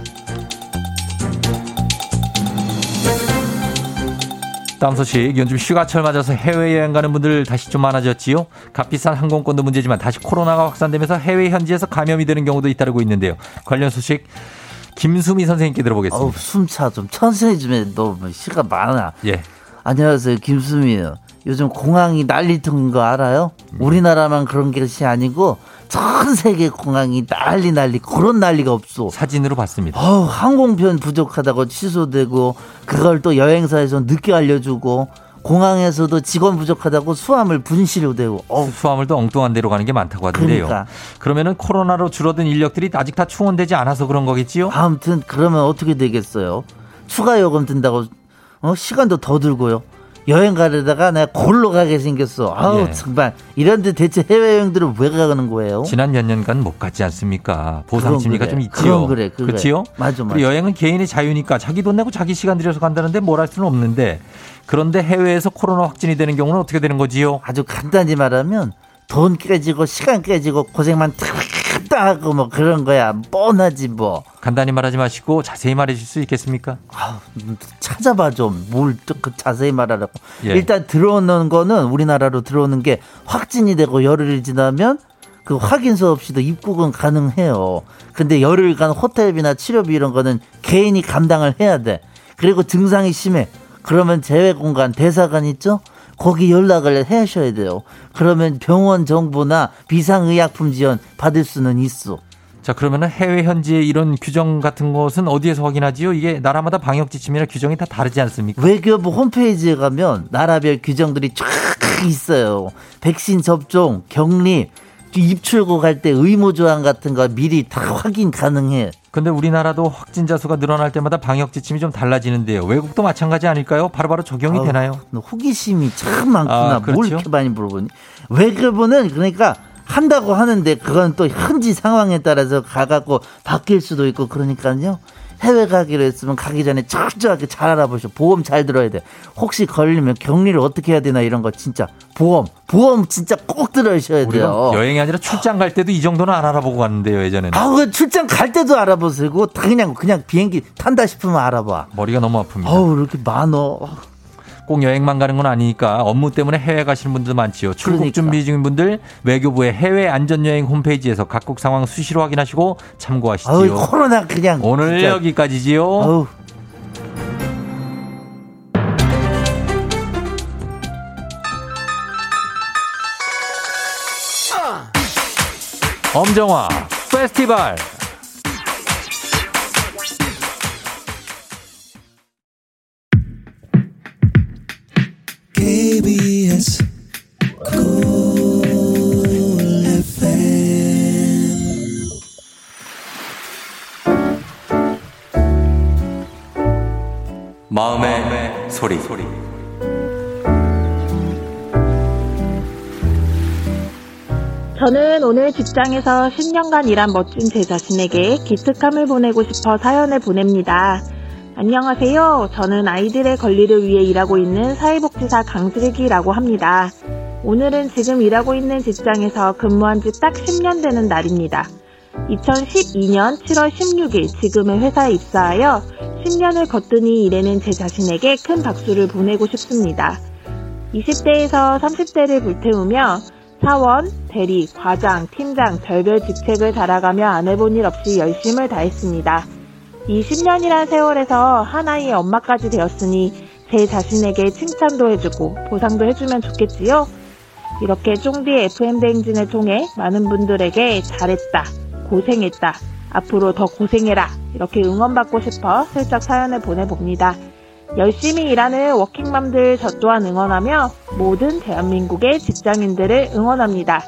다음 소식 요즘 휴가철 맞아서 해외여행 가는 분들 다시 좀 많아졌지요. 값비싼 항공권도 문제지만 다시 코로나가 확산되면서 해외 현지에서 감염이 되는 경우도 잇따르고 있는데요. 관련 소식 김수미 선생님께 들어보겠습니다. 어우 숨차 좀 천천히 좀 해. 너뭐 시간 많아. 예. 안녕하세요 김수미예요. 요즘 공항이 난리통인 거 알아요? 음. 우리나라만 그런 것이 아니고 전 세계 공항이 난리 난리 그런 난리가 없어. 사진으로 봤습니다. 어우 항공편 부족하다고 취소되고 그걸 또 여행사에서 늦게 알려주고 공항에서도 직원 부족하다고 수화물 분실로 되고 어우 수화물도 엉뚱한 데로 가는 게 많다고 하던데요. 그러니까. 그러면은 코로나로 줄어든 인력들이 아직 다 충원되지 않아서 그런 거겠지요? 아무튼 그러면 어떻게 되겠어요? 추가 요금 든다고 어? 시간도 더 들고요. 여행 가려다가 내가 골로 가게 생겼어. 아우 예. 정말 이런데 대체 해외 여행들을 왜 가는 거예요? 지난 몇 년간 못 갔지 않습니까? 보상 심리가 그래. 좀 있지요. 그래, 그래. 그렇지요? 맞아, 맞아. 여행은 개인의 자유니까 자기 돈 내고 자기 시간 들여서 간다는데 뭘 할 수는 없는데 그런데 해외에서 코로나 확진이 되는 경우는 어떻게 되는 거지요? 아주 간단히 말하면 돈 깨지고 시간 깨지고 고생만 탁 탁 하고 뭐 그런 거야. 뻔하지 뭐. 간단히 말하지 마시고 자세히 말해 주실 수 있겠습니까? 아, 찾아봐 좀. 뭘또그 자세히 말하라고. 예. 일단 들어오는 거는 우리나라로 들어오는 게 확진이 되고 열흘이 지나면 그 확인서 없이도 입국은 가능해요. 근데 열흘간 호텔비나 치료비 이런 거는 개인이 감당을 해야 돼. 그리고 증상이 심해. 그러면 재외 공간 대사관 있죠? 거기 연락을 하셔야 돼요. 그러면 병원 정보나 비상의약품 지원 받을 수는 있어. 자, 그러면은 해외 현지의 이런 규정 같은 것은 어디에서 확인하지요? 이게 나라마다 방역 지침이나 규정이 다 다르지 않습니까? 외교부 홈페이지에 가면 나라별 규정들이 쫙 있어요. 백신 접종, 격리, 입출국 할때 의무 조항 같은 거 미리 다 확인 가능해. 근데 우리나라도 확진자 수가 늘어날 때마다 방역 지침이 좀 달라지는데요. 외국도 마찬가지 아닐까요? 바로바로 적용이 아우, 되나요? 너 호기심이 참 많구나. 아, 뭘 그렇죠? 이렇게 많이 물어보니? 외교부는 그러니까 한다고 하는데 그건 또 현지 상황에 따라서 가갖고 바뀔 수도 있고 그러니까요. 해외 가기로 했으면 가기 전에 철저하게 잘 알아보셔. 보험 잘 들어야 돼. 혹시 걸리면 격리를 어떻게 해야 되나 이런 거 진짜 보험, 보험 진짜 꼭 들으셔야 돼요. 여행이 아니라 출장 갈 때도 이 정도는 안 알아보고 갔는데요, 예전에는. 아우 그 출장 갈 때도 알아보시고 다 그냥 그냥 비행기 탄다 싶으면 알아봐. 머리가 너무 아픕니다. 아우 이렇게 많어. 꼭 여행만 가는 건 아니니까 업무 때문에 해외 가시는 분들 많지요. 출국 그러니까. 준비 중인 분들 외교부의 해외 안전여행 홈페이지에서 각국 상황 수시로 확인하시고 참고하시지요. 아우 코로나 그냥 오늘 진짜. 여기까지지요. 아우 엄정화 페스티벌. KBS 마음의, 소리. 저는 오늘 직장에서 10년간 일한 멋진 제 자신에게 기특함을 보내고 싶어 사연을 보냅니다. 안녕하세요. 저는 아이들의 권리를 위해 일하고 있는 사회복지사 강슬기라고 합니다. 오늘은 지금 일하고 있는 직장에서 근무한 지 딱 10년 되는 날입니다. 2012년 7월 16일 지금의 회사에 입사하여 10년을 거뜬히 일하는 제 자신에게 큰 박수를 보내고 싶습니다. 20대에서 30대를 불태우며 사원, 대리, 과장, 팀장, 별별 직책을 달아가며 안 해본 일 없이 열심을 다했습니다. 이 10년이란 세월에서 하나의 엄마까지 되었으니 제 자신에게 칭찬도 해주고 보상도 해주면 좋겠지요? 이렇게 쫑디 FM 대행진을 통해 많은 분들에게 잘했다, 고생했다, 앞으로 더 고생해라 이렇게 응원받고 싶어 슬쩍 사연을 보내봅니다. 열심히 일하는 워킹맘들 저 또한 응원하며 모든 대한민국의 직장인들을 응원합니다.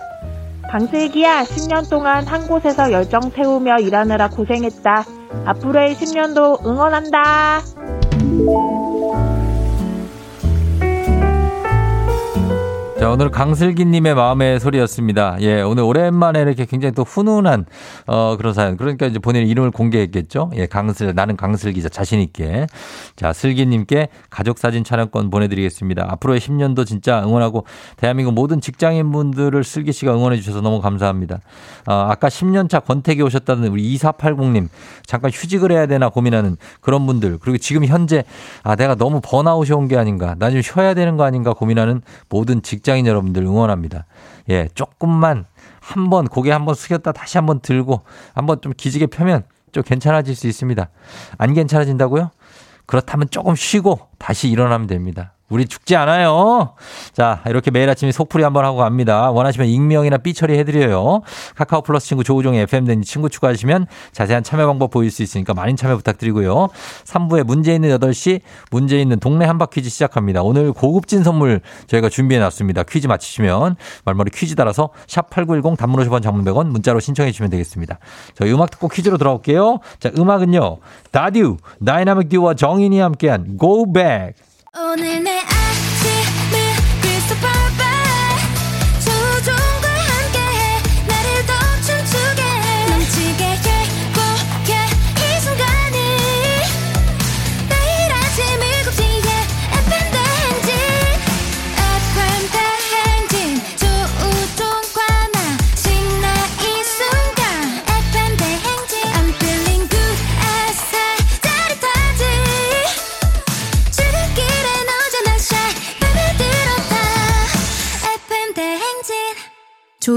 강슬기야 10년 동안 한 곳에서 열정 태우며 일하느라 고생했다. 앞으로의 10년도 응원한다. 자, 오늘 강슬기님의 마음의 소리였습니다. 예, 오늘 오랜만에 이렇게 굉장히 또 훈훈한, 어, 그런 사연. 그러니까 이제 본인 이름을 공개했겠죠? 예, 강슬, 나는 강슬기자 자신있게. 자, 슬기님께 가족사진 촬영권 보내드리겠습니다. 앞으로의 10년도 진짜 응원하고 대한민국 모든 직장인분들을 슬기 씨가 응원해 주셔서 너무 감사합니다. 어, 아까 10년차 권태기 오셨다는 우리 2480님. 잠깐 휴직을 해야 되나 고민하는 그런 분들. 그리고 지금 현재, 아, 내가 너무 번아웃이 온 게 아닌가. 나 좀 쉬어야 되는 거 아닌가 고민하는 모든 직장 인 여러분들 응원합니다. 예, 조금만 한번 고개 한번 숙였다 다시 한번 들고 한번 좀 기지개 펴면 좀 괜찮아질 수 있습니다. 안 괜찮아진다고요? 그렇다면 조금 쉬고 다시 일어나면 됩니다. 우리 죽지 않아요. 자, 이렇게 매일 아침에 속풀이 한번 하고 갑니다. 원하시면 익명이나 삐처리 해드려요. 카카오 플러스 친구 조우종의 FM댕진 친구 추가하시면 자세한 참여 방법 보일 수 있으니까 많은 참여 부탁드리고요. 3부에 문제 있는 8시, 문제 있는 동네 한바 퀴즈 시작합니다. 오늘 고급진 선물 저희가 준비해 놨습니다. 퀴즈 맞히시면 말머리 퀴즈 달아서 샵8910 단문 50원 장문 100원 문자로 신청해 주시면 되겠습니다. 저희 음악 듣고 퀴즈로 돌아올게요. 자, 음악은요. 다듀, 다이나믹 듀오와 정인이 함께한 Go Back. 오늘 내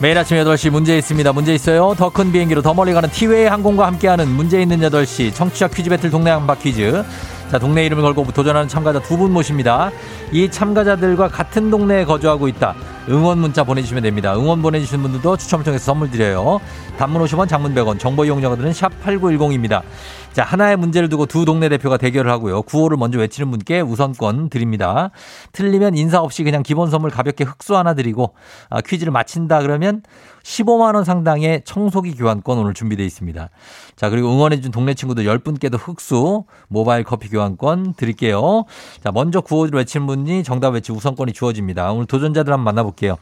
매일 아침 8시 문제 있습니다. 문제 있어요. 더 큰 비행기로 더 멀리 가는 티웨이 항공과 함께하는 문제 있는 8시 청취자 퀴즈 배틀 동네 한바 퀴즈 자, 동네 이름을 걸고 도전하는 참가자 두 분 모십니다. 이 참가자들과 같은 동네에 거주하고 있다. 응원 문자 보내주시면 됩니다. 응원 보내주시는 분들도 추첨을 통해서 선물 드려요. 단문 50원, 장문 100원, 정보 이용자들은 샵 8910입니다. 자, 하나의 문제를 두고 두 동네 대표가 대결을 하고요. 구호를 먼저 외치는 분께 우선권 드립니다. 틀리면 인사 없이 그냥 기본 선물 가볍게 흑수 하나 드리고 아, 퀴즈를 마친다 그러면 15만 원 상당의 청소기 교환권 오늘 준비되어 있습니다. 자, 그리고 응원해 준 동네 친구들 10분께도 흑수 모바일 커피 교환권 드릴게요. 자, 먼저 구호를 외친 분이 정답 외치 우선권이 주어집니다. 오늘 도전자들 한번 만나볼게요.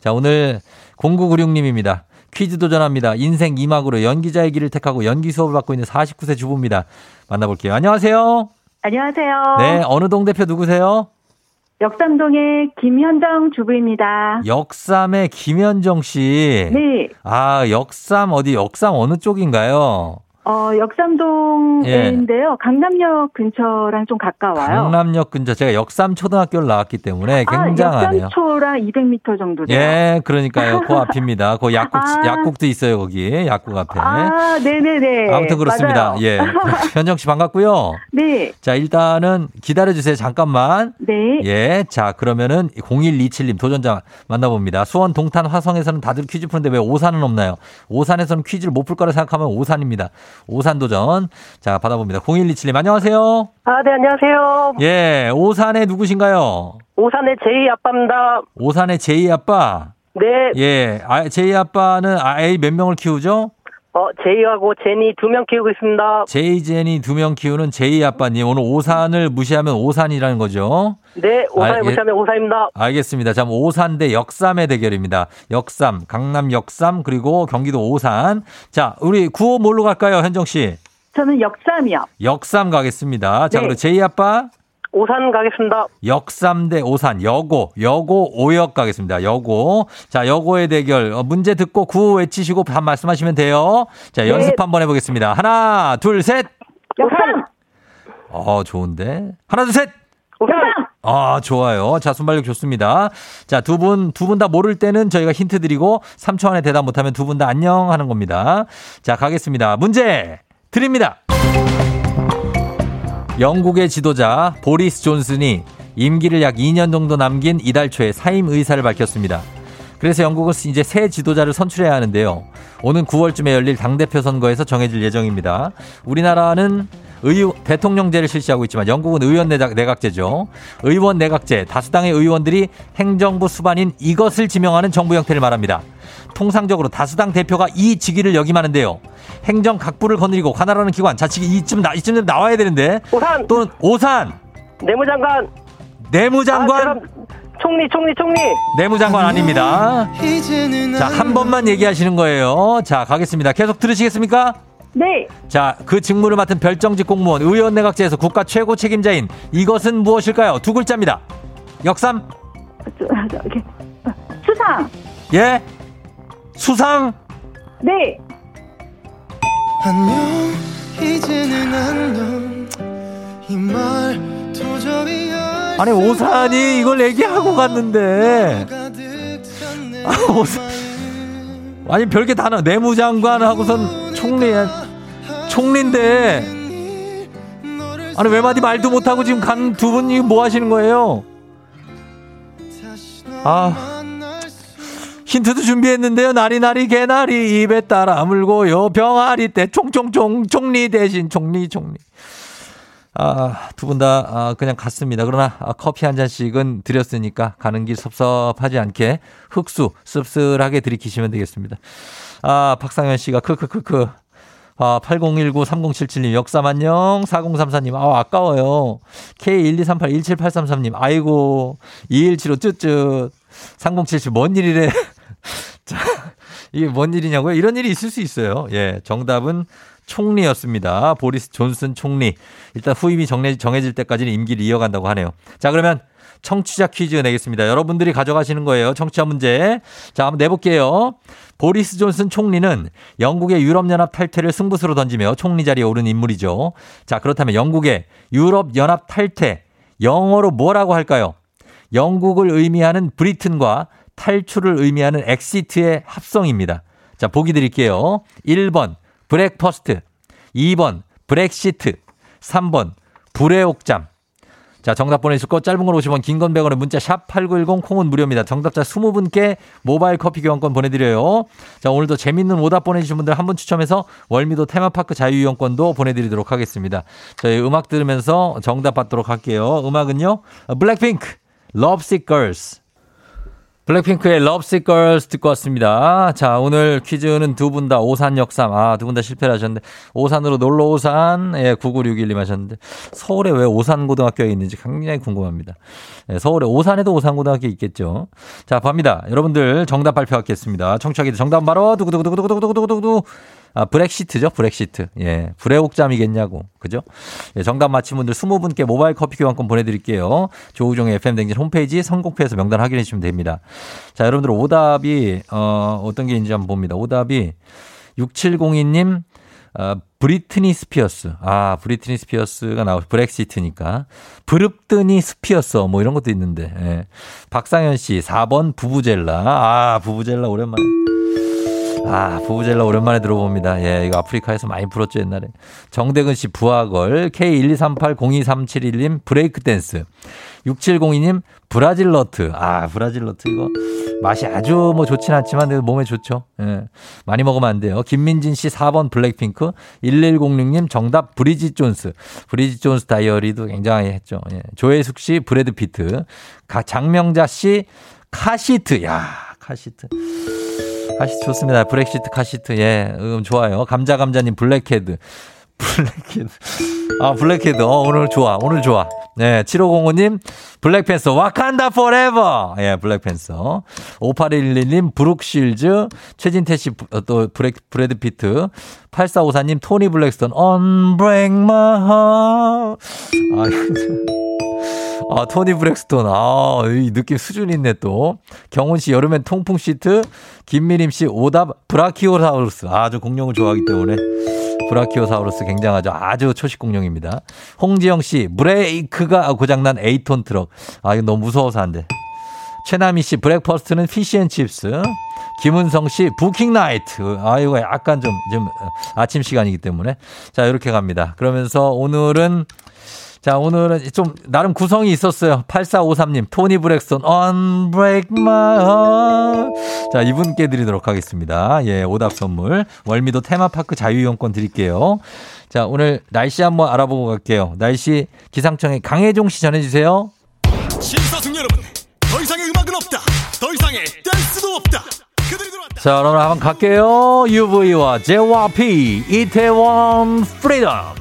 자, 오늘 0996님입니다. 퀴즈 도전합니다. 인생 2막으로 연기자의 길을 택하고 연기 수업을 받고 있는 49세 주부입니다. 만나볼게요. 안녕하세요. 안녕하세요. 네, 어느 동 대표 누구세요? 역삼동의 김현정 주부입니다. 역삼의 김현정 씨. 네. 아, 역삼 어디 역삼 어느 쪽인가요? 어, 역삼동인데요. 강남역 근처랑 좀 가까워요. 강남역 근처 제가 역삼 초등학교를 나왔기 때문에 굉장하네요. 아, 역삼초랑 200m 정도 돼요. 예, 그러니까요. 그 앞입니다. 그 약국 아. 약국도 있어요, 거기. 약국 앞에. 아, 네 네 네. 아무튼 그렇습니다. 맞아요. 예. 현정 씨 반갑고요. 네. 자, 일단은 기다려 주세요. 잠깐만. 네. 예. 자, 그러면은 0127님 도전자 만나 봅니다. 수원 동탄 화성에서는 다들 퀴즈 푸는데 왜 오산은 없나요? 오산에서는 퀴즈를 못 풀 거라 생각하면 오산입니다. 오산 도전. 자, 받아봅니다. 0127님 안녕하세요. 아, 네, 안녕하세요. 예. 오산에 누구신가요? 오산의 제이 아빠입니다. 오산의 제이 아빠. 네, 예. 아, 제이 아빠는 아이 몇 명을 키우죠? 어, 제이하고 제니 두 명 키우고 있습니다. 제이 제니 두 명 키우는 제이 아빠님. 오늘 오산을 무시하면 오산이라는 거죠? 네, 오산에 아, 예. 무시하면 오산입니다. 알겠습니다. 자, 오산 대 역삼의 대결입니다. 역삼, 강남 역삼, 그리고 경기도 오산. 자, 우리 구호 뭘로 갈까요, 현정 씨? 저는 역삼이요. 역삼 가겠습니다. 자, 네. 그리고 제이 아빠? 오산 가겠습니다. 역삼 대 오산, 여고, 여고 오역 가겠습니다. 여고. 자, 여고의 대결. 어, 문제 듣고 구호 외치시고 답 말씀하시면 돼요. 자, 네. 연습 한번 해보겠습니다. 하나, 둘, 셋. 역삼! 어, 좋은데. 하나, 둘, 셋. 오산! 아, 좋아요. 자, 순발력 좋습니다. 자, 두 분, 두 분 다 모를 때는 저희가 힌트 드리고 3초 안에 대답 못하면 두 분 다 안녕 하는 겁니다. 자, 가겠습니다. 문제 드립니다. 영국의 지도자 보리스 존슨이 임기를 약 2년 정도 남긴 이달 초에 사임 의사를 밝혔습니다. 그래서 영국은 이제 새 지도자를 선출해야 하는데요. 오는 9월쯤에 열릴 당대표 선거에서 정해질 예정입니다. 우리나라는 의 대통령제를 실시하고 있지만 영국은 의원 내각, 내각제죠. 의원 내각제, 다수당의 의원들이 행정부 수반인 이것을 지명하는 정부 형태를 말합니다. 통상적으로 다수당 대표가 이 직위를 역임하는데요. 행정 각부를 거느리고 관할하는 기관, 자치기 이쯤 나 이쯤 나와야 되는데 오산! 또는 오산 내무장관! 내무장관 아, 총리, 총리, 총리! 내무장관 아닙니다. 자, 한 번만 얘기하시는 거예요. 자, 가겠습니다. 계속 들으시겠습니까? 네. 자, 그 직무를 맡은 별정직 공무원 의원 내각제에서 국가 최고 책임자인 이것은 무엇일까요? 두 글자입니다. 역삼? 수상! 예? 수상? 네. 안녕 이제는 안녕 이말 도저히 알 아니, 오산이 이걸 얘기하고 갔는데. 아, 오산. 아니, 별게 다 나. 내무장관 하고선 총리, 총리인데. 아니, 외마디 말도 못하고 지금 간 두 분이 뭐 하시는 거예요? 아. 힌트도 준비했는데요. 나리나리 개나리 입에 따라 물고요. 병아리 때 총총총 총리 대신 총리 총리. 아, 두 분다 아, 그냥 갔습니다. 그러나 아, 커피 한 잔씩은 드렸으니까 가는 길 섭섭하지 않게 흑수 씁쓸하게 들이키시면 되겠습니다. 아, 박상현 씨가 크크크크. 아, 8019-3077님, 역삼 안녕. 4034님, 아, 아까워요. K123817833님, 아이고. 2175 쯧쯧. 3077, 뭔 일이래. 자, 이게 뭔 일이냐고요? 이런 일이 있을 수 있어요. 예, 정답은 총리였습니다. 보리스 존슨 총리. 일단 후임이 정해, 정해질 때까지는 임기를 이어간다고 하네요. 자, 그러면 청취자 퀴즈 내겠습니다. 여러분들이 가져가시는 거예요. 청취자 문제. 자, 한번 내볼게요. 보리스 존슨 총리는 영국의 유럽연합 탈퇴를 승부수로 던지며 총리 자리에 오른 인물이죠. 자, 그렇다면 영국의 유럽연합 탈퇴, 영어로 뭐라고 할까요? 영국을 의미하는 Britain과 탈출을 의미하는 exit의 합성입니다. 자, 보기 드릴게요. 1번, breakfast. 2번, 브렉시트. 3번, 부레옥잠. 자, 정답 보내주실 거 짧은 걸 50원, 긴 건 100원에 문자 샵 8910 콩은 무료입니다. 정답자 20분께 모바일 커피 교환권 보내드려요. 자, 오늘도 재밌는 오답 보내주신 분들 한 분 추첨해서 월미도 테마파크 자유이용권도 보내드리도록 하겠습니다. 저희 음악 들으면서 정답 받도록 할게요. 음악은요, 블랙핑크, Lovesick Girls. 블랙핑크의 Lovesick Girls 듣고 왔습니다. 자, 오늘 퀴즈는 두 분 다 오산 역삼. 아, 두 분 다 실패를 하셨는데. 오산으로 놀러 오산. 예, 9961님 하셨는데. 서울에 왜 오산 고등학교에 있는지 굉장히 궁금합니다. 예, 서울에 오산에도 오산 고등학교 있겠죠. 자, 갑니다. 여러분들 정답 발표하겠습니다. 청취하기 정답 바로 두구두구두구두구두구두구두구. 아, 브렉시트죠, 브렉시트. 예, 부레옥잠이겠냐고. 그죠? 예, 정답 맞힌 분들 20분께 모바일 커피 교환권 보내드릴게요. 조우종의 FM댕진 홈페이지 선곡표에서 명단 확인해 주시면 됩니다. 자, 여러분들 오답이, 어, 어떤 게 있는지 한번 봅니다. 오답이 6702님, 어, 브리트니 스피어스. 아, 브리트니 스피어스가 나오고, 브렉시트니까. 브릅드니 스피어스, 뭐 이런 것도 있는데. 예. 박상현 씨, 4번 부부젤라. 아, 부부젤라 오랜만에. 아, 부부젤라 오랜만에 들어봅니다. 예, 이거 아프리카에서 많이 불었죠, 옛날에. 정대근 씨, 브아걸. K123802371님, 브레이크 댄스. 6702님, 브라질 너트. 아, 브라질 너트 이거 맛이 아주 뭐 좋진 않지만 그래도 몸에 좋죠. 예. 많이 먹으면 안 돼요. 김민진 씨 4번 블랙핑크. 1106님 정답 브리짓 존스. 브리짓 존스 다이어리도 굉장히 했죠. 예. 조혜숙 씨 브래드 피트. 가, 장명자 씨 카시트. 야, 카시트. 카시트 좋습니다. 브렉시트 카시트. 예, 음, 좋아요. 감자 감자님 blackhead. blackhead. 아, 블랙헤드. 어, 오늘 좋아. 오늘 좋아. 네, 7505님, 블랙팬서, Wakanda forever! 예, 블랙팬서. 5811님, 브룩실즈, 최진태 씨, 어, 또, 브레, 브래드 피트. 8454님, 토니 브랙스톤, unbreak my heart. 아, 아, 토니 브랙스톤. 아, 이 느낌 수준 있네 또. 경훈 씨 여름엔 통풍 시트. 김미림 씨 오답 브라키오사우루스. 아주 공룡을 좋아하기 때문에. 브라키오사우루스 굉장하죠. 아주 초식 공룡입니다. 홍지영 씨 브레이크가 고장난 에이톤 트럭. 아, 이거 너무 무서워서 안 돼. 최남희 씨 breakfast는 fish and chips. 김은성 씨 부킹 night. 아, 이거 약간 좀, 좀 아침 시간이기 때문에. 자, 이렇게 갑니다. 그러면서 오늘은 자, 오늘은 좀 나름 구성이 있었어요. 8453님, 토니 브렉스톤, Unbreak My Heart. 자, 이분께 드리도록 하겠습니다. 예, 오답 선물. 월미도 테마파크 자유이용권 드릴게요. 자, 오늘 날씨 한번 알아보고 갈게요. 날씨 기상청에 강혜종 씨 전해주세요. 신사숙 여러분, 더 이상의 음악은 없다. 더 이상의 댄스도 없다. 자, 그럼 한번 갈게요. UV와 JYP, 이태원 freedom.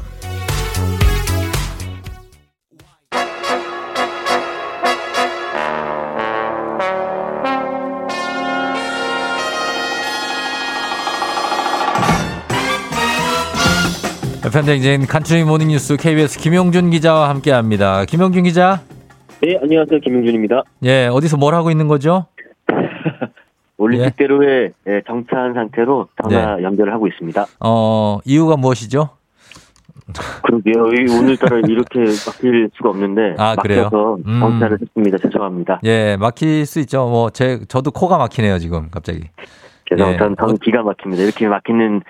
FM댕진 간추린 모닝뉴스 KBS 김용준 기자와 함께합니다. 김용준 기자. 네, 안녕하세요. 김용준입니다. 예, 어디서 뭘 하고 있는 거죠? 올림픽대로에 예, 정차한 상태로 전화 네. 연결을 하고 있습니다. 어, 이유가 무엇이죠? 그러게요. 이- 오늘따라 이렇게 막힐 수가 없는데 아, 그래요? 막혀서 음. 정차를 했습니다. 죄송합니다. 예, 막힐 수 있죠. 뭐, 제, 저도 코가 막히네요, 지금, 갑자기. 죄송합니다. 예. 저는, 저는 기가 막힙니다. 이렇게 막히는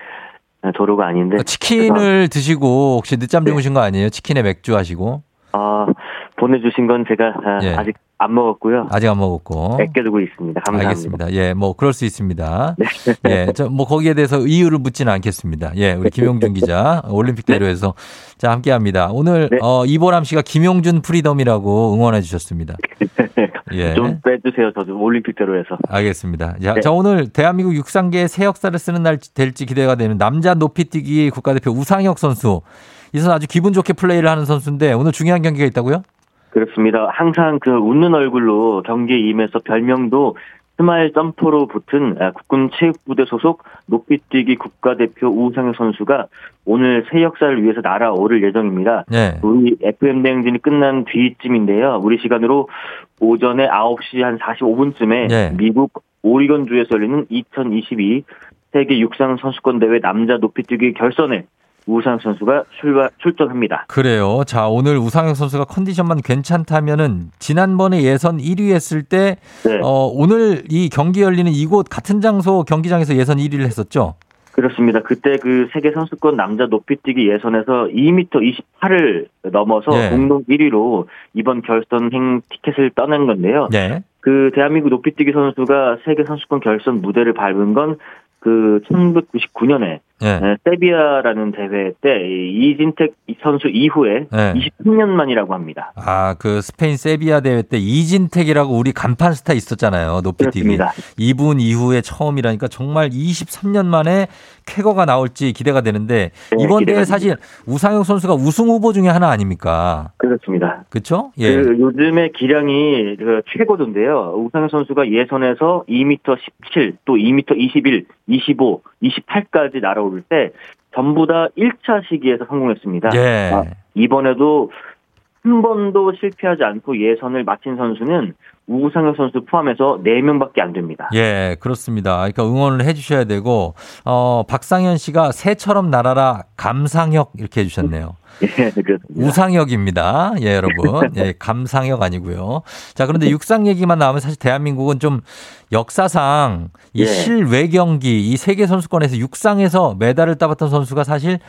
도로가 아닌데. 어, 치킨을 드시고, 혹시 늦잠 네. 주무신 거 아니에요? 치킨에 맥주 하시고. 아, 보내주신 건 제가 아, 예. 아직 안 먹었고요. 아직 안 먹었고. 아껴두고 있습니다. 감사합니다. 알겠습니다. 예, 뭐, 그럴 수 있습니다. 네. 예, 저, 뭐, 거기에 대해서 이유를 묻지는 않겠습니다. 예, 우리 김용준 기자, 올림픽 대로에서. 자, 함께 합니다. 오늘, 네. 어, 이보람 씨가 김용준 freedom이라고 응원해 주셨습니다. 예. 좀 빼주세요. 저도 올림픽대로에서. 알겠습니다. 자, 네. 자, 오늘 대한민국 육상계의 새 역사를 쓰는 날 될지 기대가 되는 남자 높이뛰기 국가대표 우상혁 선수. 이 선수 아주 기분 좋게 플레이를 하는 선수인데 오늘 중요한 경기가 있다고요? 그렇습니다. 항상 그 웃는 얼굴로 경기에 임해서 별명도 스마일 점퍼로 붙은 아, 국군 체육부대 소속 높이뛰기 국가대표 우상혁 선수가 오늘 새 역사를 위해서 날아오를 예정입니다. 네. 우리 FM 대행진이 끝난 뒤쯤인데요. 우리 시간으로 오전에 9시 한 45분쯤에 네. 미국 오리건주에서 열리는 2022 세계 육상 선수권 대회 남자 높이뛰기 결선에 우상 선수가 출발, 출전합니다. 그래요. 자, 오늘 우상혁 선수가 컨디션만 괜찮다면은 지난번에 예선 1위 했을 때 네. 어, 오늘 이 경기 열리는 이곳 같은 장소 경기장에서 예선 1위를 했었죠. 그렇습니다. 그때 그 세계 선수권 남자 높이뛰기 예선에서 2m 28을 넘어서 예. 공동 1위로 이번 결선 행 티켓을 떠난 건데요. 네. 그 대한민국 높이뛰기 선수가 세계 선수권 결선 무대를 밟은 건 그 1999년에 네. 세비야라는 대회 때이 이진택 선수 이후에 네. 23년 만이라고 합니다. 아, 그 스페인 세비야 대회 때 이진택이라고 우리 간판 스타 있었잖아요. 높이 뛰기. 그렇습니다. 이분 이후에 처음이라니까 정말 23년 만에 쾌거가 나올지 기대가 되는데 네, 이번 대회 사실 우상혁 선수가 우승 후보 중에 하나 아닙니까? 그렇습니다. 그렇죠? 예. 그 요즘에 기량이 그 최고던데요. 우상현 선수가 예선에서 2m 17, 또 2m 21, 25, 28까지 날아 오를 때 전부 다 1차 시기에서 성공했습니다. 예. 아, 이번에도 한 번도 실패하지 않고 예선을 마친 선수는 우상현 선수 포함해서 4명밖에 안 됩니다. 예, 그렇습니다. 그러니까 응원을 해 주셔야 되고 어, 박상현 씨가 새처럼 날아라 감상혁 이렇게 해 주셨네요. 예, 그렇습니다. 우상혁입니다. 예, 여러분. 예, 감상혁 아니고요. 자, 그런데 육상 얘기만 나오면 사실 대한민국은 좀 역사상 이 예. 실외 경기 이 세계 선수권에서 육상에서 메달을 따봤던 선수가 사실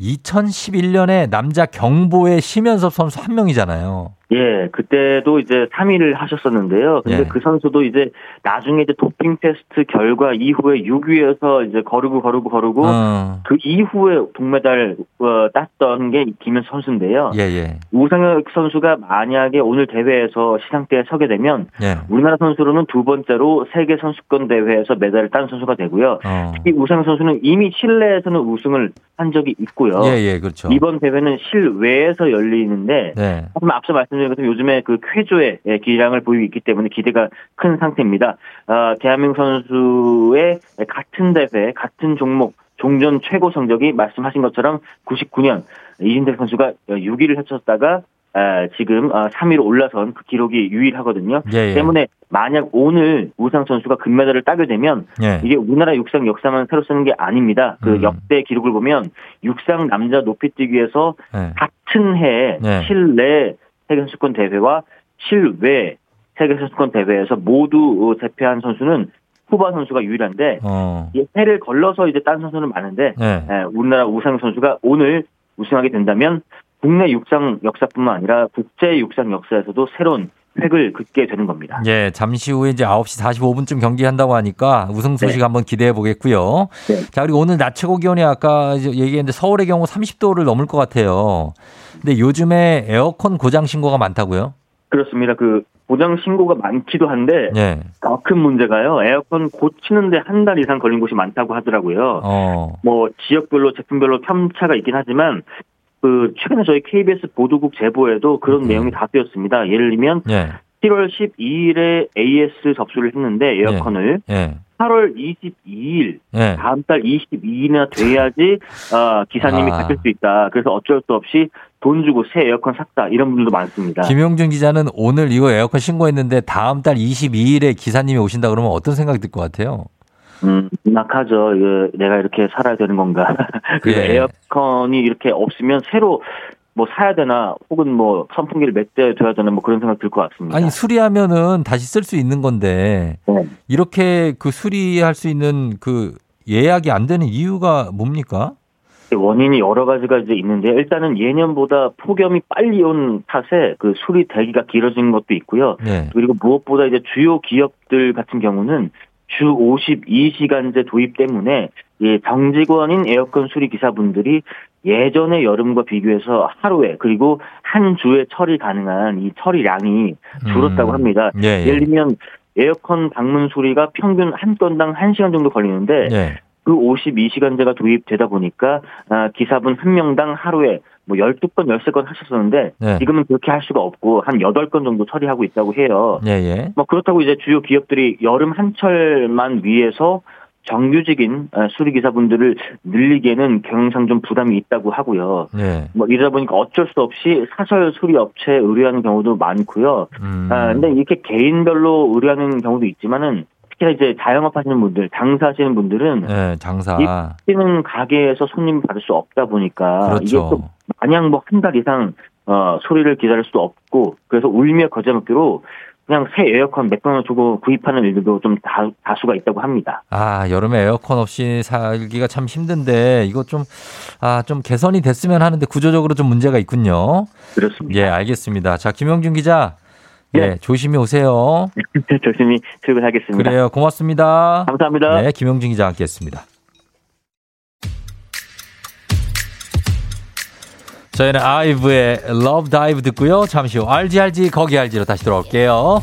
2011년에 남자 경보의 심연섭 선수 한 명이잖아요. 예, 그때도 이제 3위를 하셨었는데요. 근데 예. 그 선수도 이제 나중에 이제 도핑 테스트 결과 이후에 6위에서 이제 거르고 거르고 거르고 어. 그 이후에 동메달 어, 땄던 게 김현 선수인데요. 예, 예. 우상혁 선수가 만약에 오늘 대회에서 시상대에 서게 되면 예. 우리나라 선수로는 두 번째로 세계 선수권 대회에서 메달을 딴 선수가 되고요. 어. 특히 우상혁 선수는 이미 실내에서는 우승을 한 적이 있고요. 예, 예, 그렇죠. 이번 대회는 실외에서 열리는데 네. 앞서 말씀 것처럼 요즘에 그 쾌조의 예, 기량을 보이고 있기 때문에 기대가 큰 상태입니다. 아, 대한민국 선수의 같은 대회, 같은 종목, 종전 최고 성적이 말씀하신 것처럼 99년 이진택 선수가 6위를 해쳤다가 아, 지금 3위로 올라선 그 기록이 유일하거든요. 예, 예. 때문에 만약 오늘 우상 선수가 금메달을 따게 되면 예. 이게 우리나라 육상 역사만 새로 쓰는 게 아닙니다. 그 음. 역대 기록을 보면 육상 남자 높이뛰기에서 예. 같은 해에 네. 실내 세계선수권 대회와 실외 세계선수권 대회에서 모두 어, 대표한 선수는 후바 선수가 유일한데 어. 이 해를 걸러서 이제 딴 선수는 많은데 네. 예, 우리나라 우상 선수가 오늘 우승하게 된다면 국내 육상 역사뿐만 아니라 국제 육상 역사에서도 새로운 획을 긋게 되는 겁니다. 예, 잠시 후에 이제 9시 45분쯤 경기한다고 하니까 우승 소식 네. 한번 기대해 보겠고요. 네. 자, 그리고 오늘 낮 최고 기온이 아까 얘기했는데 서울의 경우 30도를 넘을 것 같아요. 근데 요즘에 에어컨 고장 신고가 많다고요? 그렇습니다. 그 고장 신고가 많기도 한데 예. 더큰 문제가요. 에어컨 고치는데 한 달 이상 걸린 곳이 많다고 하더라고요. 어. 뭐 지역별로 제품별로 편차가 있긴 하지만 그 최근에 저희 KBS 보도국 제보에도 그런 음. 내용이 다 쓰였습니다. 예를 들면 예. 7월 12일에 AS 접수를 했는데 에어컨을 예. 8월 22일 예. 다음 달 22일이나 돼야지 어, 기사님이 아. 가실 수 있다. 그래서 어쩔 수 없이 돈 주고 새 에어컨 샀다. 이런 분들도 많습니다. 김용준 기자는 오늘 이거 에어컨 신고했는데 다음 달 22일에 기사님이 오신다 그러면 어떤 생각이 들 것 같아요? 음, 막하죠. 이거 내가 이렇게 살아야 되는 건가. 그래서 예. 에어컨이 이렇게 없으면 새로 뭐 사야 되나 혹은 뭐 선풍기를 몇 대 둬야 되나 뭐 그런 생각 들 것 같습니다. 아니 수리하면은 다시 쓸 수 있는 건데 네. 이렇게 그 수리할 수 있는 그 예약이 안 되는 이유가 뭡니까? 원인이 여러 가지가 이제 있는데 일단은 예년보다 폭염이 빨리 온 탓에 그 수리 대기가 길어진 것도 있고요. 네. 그리고 무엇보다 이제 주요 기업들 같은 경우는 주 52시간제 도입 때문에 이 정직원인 에어컨 수리 기사분들이 예전의 여름과 비교해서 하루에 그리고 한 주에 처리 가능한 이 처리량이 줄었다고 음. 합니다. 예, 예. 예 를 들면 에어컨 방문 수리가 평균 한 건당 1시간 정도 걸리는데 예. 그 52시간제가 도입되다 보니까 아, 기사분 한 명당 하루에 뭐 12건, 13건 하셨었는데 네. 지금은 그렇게 할 수가 없고 한 8건 정도 처리하고 있다고 해요. 예, 예. 뭐 그렇다고 이제 주요 기업들이 여름 한철만 위해서 정규직인 아, 수리기사분들을 늘리기에는 경영상 좀 부담이 있다고 하고요. 예. 뭐 이러다 보니까 어쩔 수 없이 사설 수리 업체에 의뢰하는 경우도 많고요. 음. 아, 근데 이렇게 개인별로 의뢰하는 경우도 있지만은 특히나 이제 자영업 하시는 분들, 장사하시는 분들은 예, 장사. 뛰는 가게에서 손님 받을 수 없다 보니까 그렇죠. 이게 또 마냥 뭐 한 달 이상 어, 소리를 기다릴 수도 없고 그래서 울며 거저먹기로 그냥 새 에어컨 몇 번을 주고 구입하는 일들도 좀 다, 다수가 있다고 합니다. 아, 여름에 에어컨 없이 살기가 참 힘든데 이거 좀, 아, 좀 개선이 됐으면 하는데 구조적으로 좀 문제가 있군요. 그렇습니다. 예, 알겠습니다. 자, 김영준 기자. 예, 조심히 오세요. 조심히 출근하겠습니다. 그래요. 고맙습니다. 감사합니다. 네, 김영준 기자 함께 했습니다. 저희는 아이브의 Love Dive 듣고요. 잠시 후 알지 알지 거기 알지로 다시 돌아올게요.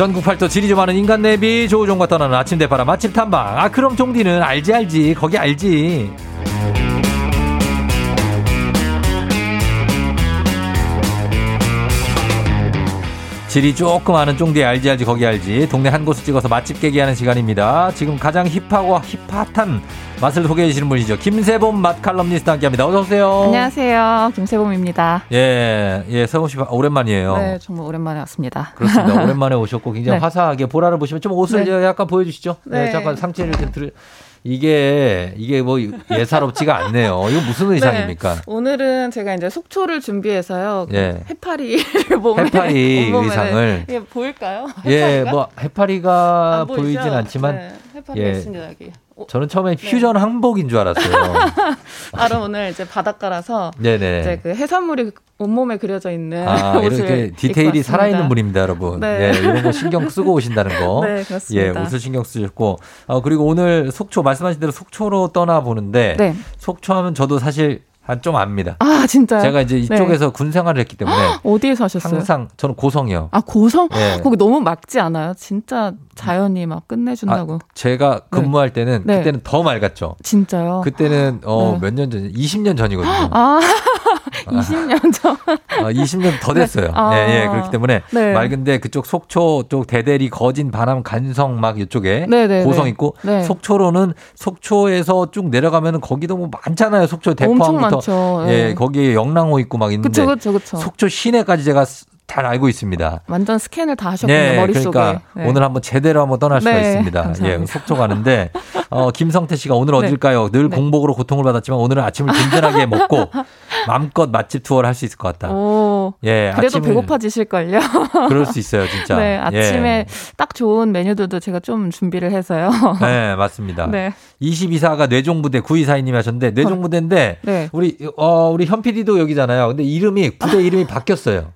전국 팔도 지리 좀 하는 인간 내비 조우종과 떠나는 아침 대파라 맛집 탐방. 아 그럼 종디는 알지 알지 거기 알지. 지리 조금 아는 쫑디 알지 알지 거기 알지 동네 한 곳을 찍어서 맛집 깨기하는 시간입니다. 지금 가장 힙하고 힙핫한 맛을 소개해 주시는 분이죠. 김세범 맛 칼럼니스트 함께합니다. 어서 오세요. 안녕하세요. 김세범입니다. 예, 예, 세범 씨 오랜만이에요. 네, 정말 오랜만에 왔습니다. 그렇습니다. 오랜만에 오셨고 굉장히 네. 화사하게 보라를 보시면 좀 옷을 네. 약간 보여주시죠. 네. 네. 잠깐 상체를 좀 들. 이게 이게 뭐 예사롭지가 않네요. 이거 무슨 의상입니까? 네, 오늘은 제가 이제 속초를 준비해서요. 그 예. 해파리를 몸에 해파리 의상을. 이게 보일까요? 예, 해파리가? 뭐 해파리가? 보이진 않지만 네, 해파리가 예. 있습니다 여기. 어, 저는 처음에 퓨전 한복인 줄 알았어요. 아, 그럼 오늘 이제 바닷가라서 네네. 이제 그 해산물이 온몸에 그려져 있는 아, 이렇게 디테일이. 살아있는 분입니다, 여러분. 네. 예, 이런 거 신경 쓰고 오신다는 거. 네, 그렇습니다. 예, 옷을 신경 쓰셨고. 어, 그리고 오늘 속초, 말씀하신 대로 속초로 떠나 보는데. 네. 속초 하면 저도 사실 한 좀 압니다. 아 진짜요? 제가 이제 네. 이쪽에서 군 생활을 했기 때문에. 어디에서 하셨어요? 항상 저는 고성이요. 아 고성? 예. 거기 너무 막지 않아요? 진짜 자연이 막 끝내준다고. 제가 근무할 때는 네. 그때는 더 맑았죠. 진짜요? 그때는 어, 네. 몇년 전, 20년 전이거든요. 아 20년 전. 어, 20년 더 됐어요. 아. 예, 예. 그렇기 때문에 네. 맑은데 그쪽 속초 쪽 대대리 거진 바람 간성 막 이쪽에 네, 네, 고성 네. 있고 네. 속초로는 속초에서 쭉 내려가면은 거기도 뭐 많잖아요. 속초 대포항부터. 예, 예. 거기에 영랑호 있고 막 있는데 그쵸 그쵸 그쵸. 속초 시내까지 제가 잘 알고 있습니다. 완전 스캔을 다 하셨군요 네, 머릿속에. 그러니까 네. 오늘 한번 제대로 한번 떠날 수가 네, 있습니다. 감사합니다. 예, 속초 가는데 어, 김성태 씨가 오늘 네. 어딜까요? 늘 네. 공복으로 고통을 받았지만 오늘은 아침을 든든하게 먹고 마음껏 맛집 투어를 할 수 있을 것 같다. 오. 예, 그래도 아침을- 배고파지실걸요. 그럴 수 있어요, 진짜. 네, 아침에 예. 딱 좋은 메뉴들도 제가 좀 준비를 해서요. 네, 맞습니다. 네. 22사가 뇌종부대 9242님이 하셨는데 뇌종부대인데 네. 우리 어 우리 현 PD도 여기잖아요. 근데 이름이 부대 이름이 바뀌었어요.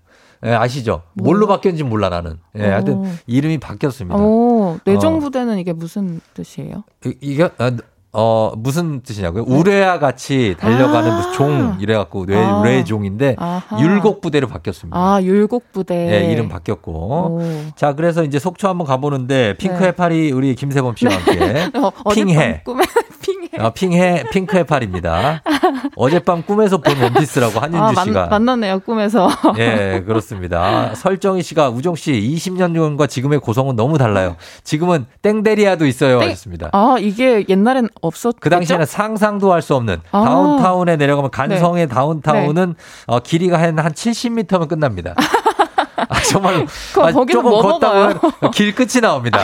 예, 아시죠? 뭘로 바뀌었는지 몰라 나는. 예, 하여튼 오. 이름이 바뀌었습니다. 오, 어. 뇌종부대는 이게 무슨 뜻이에요? 이- 이게 어, 어 무슨 뜻이냐고요? 우레와 같이 달려가는 아. 종 이래갖고 뇌 아. 뇌종인데 아하. 율곡 부대로 바뀌었습니다. 아, 율곡부대. 예, 이름 바뀌었고. 오. 자, 그래서 이제 속초 한번 가보는데 핑크 네. 해파리 우리 김세범 씨와 함께 어, 핑해. 꿈에 어, 핑해 핑크 해파리입니다. 어젯밤 꿈에서 본 원피스라고 한윤주 아, 만, 씨가 만 났네요, 꿈에서. 예, 그렇습니다. 설정희 씨가 우정 씨 20년 전과 지금의 고성은 너무 달라요. 지금은 땡데리아도 있어요. 땡- 하셨습니다. 아, 이게 옛날엔 없었 그 당시에는 상상도 할 수 없는 아. 다운타운에 내려가면 간성의 네. 다운타운은 어, 길이가 한, 한 70m면 끝납니다. 아, 정말 거기서 조금 뭐 걷다? 보면 길 끝이 나옵니다.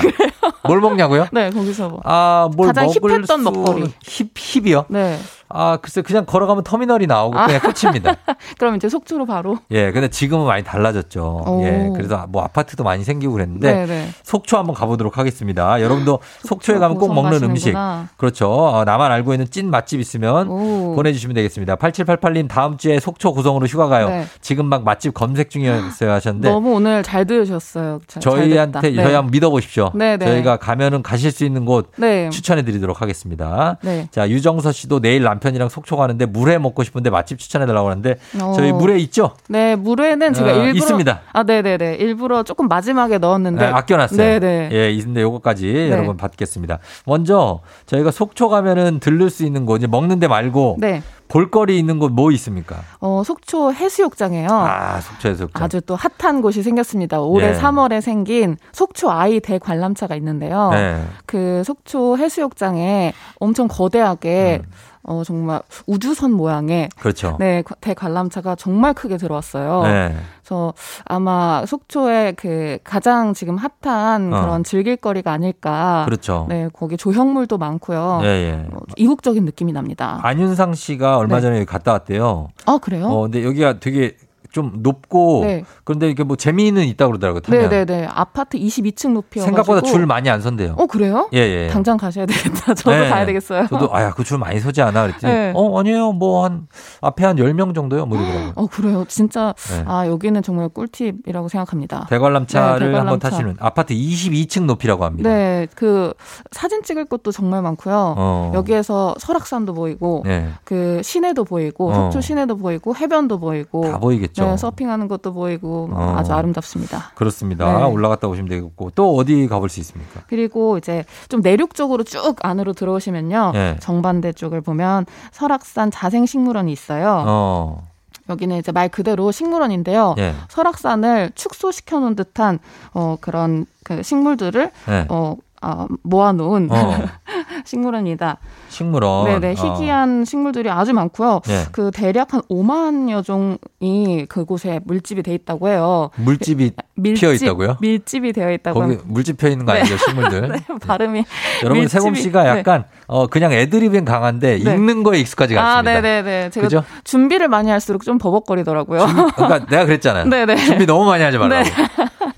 뭘 먹냐고요? 네, 거기서 뭐. 아, 뭘 가장 먹을 힙했던 수- 먹거리. 힙 힙이요? 네. 아, 글쎄 그냥 걸어가면 터미널이 나오고 아. 그냥 끝입니다. 그럼 이제 속초로 바로. 예, 근데 지금은 많이 달라졌죠. 오. 예, 그래서 뭐 아파트도 많이 생기고 그랬는데 네, 네. 속초 한번 가보도록 하겠습니다. 여러분도 속초에 가면 꼭 먹는 음식. 그렇죠. 어, 나만 알고 있는 찐 맛집 있으면 오. 보내주시면 되겠습니다. 8788님 다음 주에 속초 고성으로 휴가 가요. 네. 지금 막 맛집 검색 중이었어요 하셨는데 너무 오늘 잘 들으셨어요. 자- 잘 저희한테. 네. 저희 한번 믿어보십시오. 네, 네. 저희가 가면은 가실 수 있는 곳 네. 추천해 드리도록 하겠습니다. 네. 자 유정서 씨도 내일 남편이랑 속초 가는데 물회 먹고 싶은데 맛집 추천해 달라고 하는데 어. 저희 물회 있죠? 네, 물회는 제가 어, 일부러 있습니다. 아, 네, 네, 네. 일부러 조금 마지막에 넣었는데 네, 아껴 놨어요. 네, 네. 예, 있는데 요거까지 네. 여러분 받겠습니다. 먼저 저희가 속초 가면은 들를 수 있는 곳 이제 먹는 데 말고 네. 볼거리 있는 곳 뭐 있습니까? 어, 속초 해수욕장이에요. 아, 속초 해수욕장. 아주 또 핫한 곳이 생겼습니다. 올해 예. 3월에 생긴 속초 아이 대관람차가 있는데요. 네. 그 속초 해수욕장에 엄청 거대하게 음. 어 정말 우주선 모양의 그렇죠. 네 대관람차가 정말 크게 들어왔어요. 네. 그래서 아마 속초의 그 가장 지금 핫한 어. 그런 즐길 거리가 아닐까. 그렇죠. 네 거기 조형물도 많고요. 예, 예. 어, 이국적인 느낌이 납니다. 안윤상 씨가 얼마 네. 전에 갔다 왔대요. 아 그래요? 어, 근데 여기가 되게 좀 높고 네. 그런데 이게 뭐 재미는 있다고 그러더라고요. 타면. 네네네 아파트 22층 높이여 생각보다 줄 많이 안 선대요. 어 그래요? 예, 예. 당장 가셔야 되겠다. 저도 네. 가야 되겠어요. 저도 아야 그 줄 많이 서지 않아 그랬더니 네. 어 아니에요 뭐 한 앞에 한 10명 정도요 뭐 이러더라고요. 어 그래요. 진짜 네. 아 여기는 정말 꿀팁이라고 생각합니다. 대관람차를 네, 대관람차. 한번 타시면 아파트 22층 높이라고 합니다. 네, 그 사진 찍을 곳도 정말 많고요. 어. 여기에서 설악산도 보이고 네. 그 시내도 보이고 어. 속초 시내도 보이고 해변도 보이고 다 보이겠죠. 네, 서핑하는 것도 보이고 어. 아주 아름답습니다. 그렇습니다. 네. 올라갔다 오시면 되겠고 또 어디 가볼 수 있습니까? 그리고 이제 좀 내륙적으로 쭉 안으로 들어오시면요. 네. 정반대 쪽을 보면 설악산 자생식물원이 있어요. 어. 여기는 이제 말 그대로 식물원인데요. 예. 설악산을 축소시켜 놓은 듯한 어 그런 그 식물들을 네. 어, 아, 모아놓은 어. 식물원이다. 식물원. 네네 어. 희귀한 식물들이 아주 많고요. 예. 그 대략 한 5만여 종이 그곳에 물집이 돼 있다고 해요. 물집이 밀집, 피어 있다고요? 밀집이 되어 있다고. 거기 물집 피어 있는 거 아니죠, 식물들? 네, 발음이. 여러분 세범 씨가 네. 약간 어 그냥 애드립은 강한데 네. 읽는 거에 익숙하지가 아, 않습니다. 네네네. 제가 그죠? 준비를 많이 할수록 좀 버벅거리더라고요. 그러니까 내가 그랬잖아요. 네네. 준비 너무 많이 하지 말라고.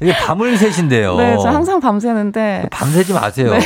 이게 밤을 새신데요. 네, 저 항상 밤새는데. 밤새지 마세요. 네.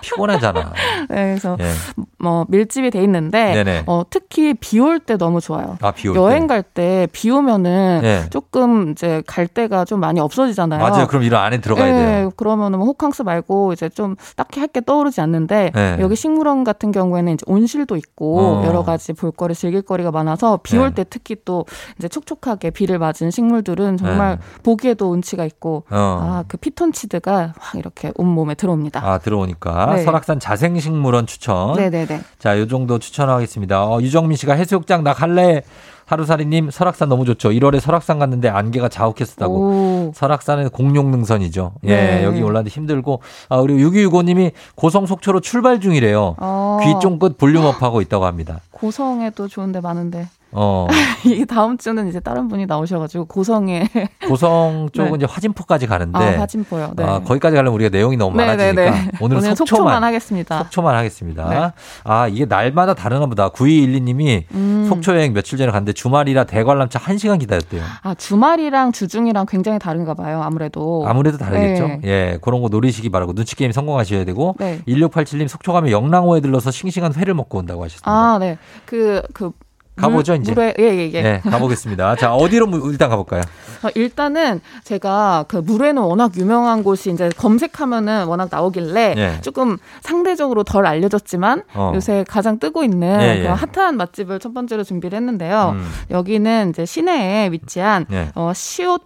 피곤하잖아. 네, 그래서 예. 뭐 밀집이 돼 있는데 네네. 어, 특히 비 올 때 너무 좋아요. 아, 비 올 여행 때. 갈때 비 오면은 네. 조금 이제 갈 데가 좀 많이 없어지잖아요. 맞아요. 그럼 이런 안에 들어가야 네, 돼요. 그러면은 뭐 호캉스 말고 이제 좀 딱히 할 게 떠오르지 않는데 네. 여기 식물원 같은 경우에는 이제 온실도 있고 어. 여러 가지 볼거리 즐길거리가 많아서 비올 네. 때 특히 또 이제 촉촉하게 비를 맞은 식물들은 정말 보기에도 운치가 있고 네. 어. 아그 피톤치드가 확 이렇게 온 몸에 들어옵니다. 아, 들어오니까. 네. 설악산 자생식물원 추천. 네네네. 자, 요 정도 추천하겠습니다. 어, 유정민 씨가 해수욕장 나 갈래. 하루살이님 설악산 너무 좋죠. 1월에 설악산 갔는데 안개가 자욱했었다고. 오. 설악산은 공룡 능선이죠. 예, 네. 여기 올라는데 힘들고. 아, 그리고 6265님이 고성 속초로 출발 중이래요. 어. 귀 쫑긋 볼륨업 하고 있다고 합니다. 고성에도 좋은 데 많은데 어, 이 다음 주는 이제 다른 분이 나오셔가지고 고성에 고성 쪽은 네. 이제 화진포까지 가는데. 아 화진포요. 네. 아, 거기까지 가려면 우리가 내용이 너무 네, 많아지니까 네, 네. 오늘은 오늘 속초만, 속초만 하겠습니다. 속초만 하겠습니다. 네. 아, 이게 날마다 다르나 보다. 9212님이 음. 속초 여행 며칠 전에 갔는데 주말이라 대관람차 1 시간 기다렸대요. 아 주말이랑 주중이랑 굉장히 다른가 봐요. 아무래도 아무래도 다르겠죠. 네. 예, 그런 거 노리시기 바라고 눈치 게임 성공하셔야 되고. 네. 1687님 속초 가면 영랑호에 들러서 싱싱한 회를 먹고 온다고 하셨습니다. 아, 네. 그, 그. 가보죠, 물, 이제. 물에, 예, 예, 예. 네, 가보겠습니다. 자, 어디로 무- 일단 가볼까요? 어, 일단은 제가 그 물에는 워낙 유명한 곳이 이제 검색하면은 워낙 나오길래 예. 조금 상대적으로 덜 알려졌지만 어. 요새 가장 뜨고 있는 예, 예. 핫한 맛집을 첫 번째로 준비를 했는데요. 음. 여기는 이제 시내에 위치한 예. 어, 시옷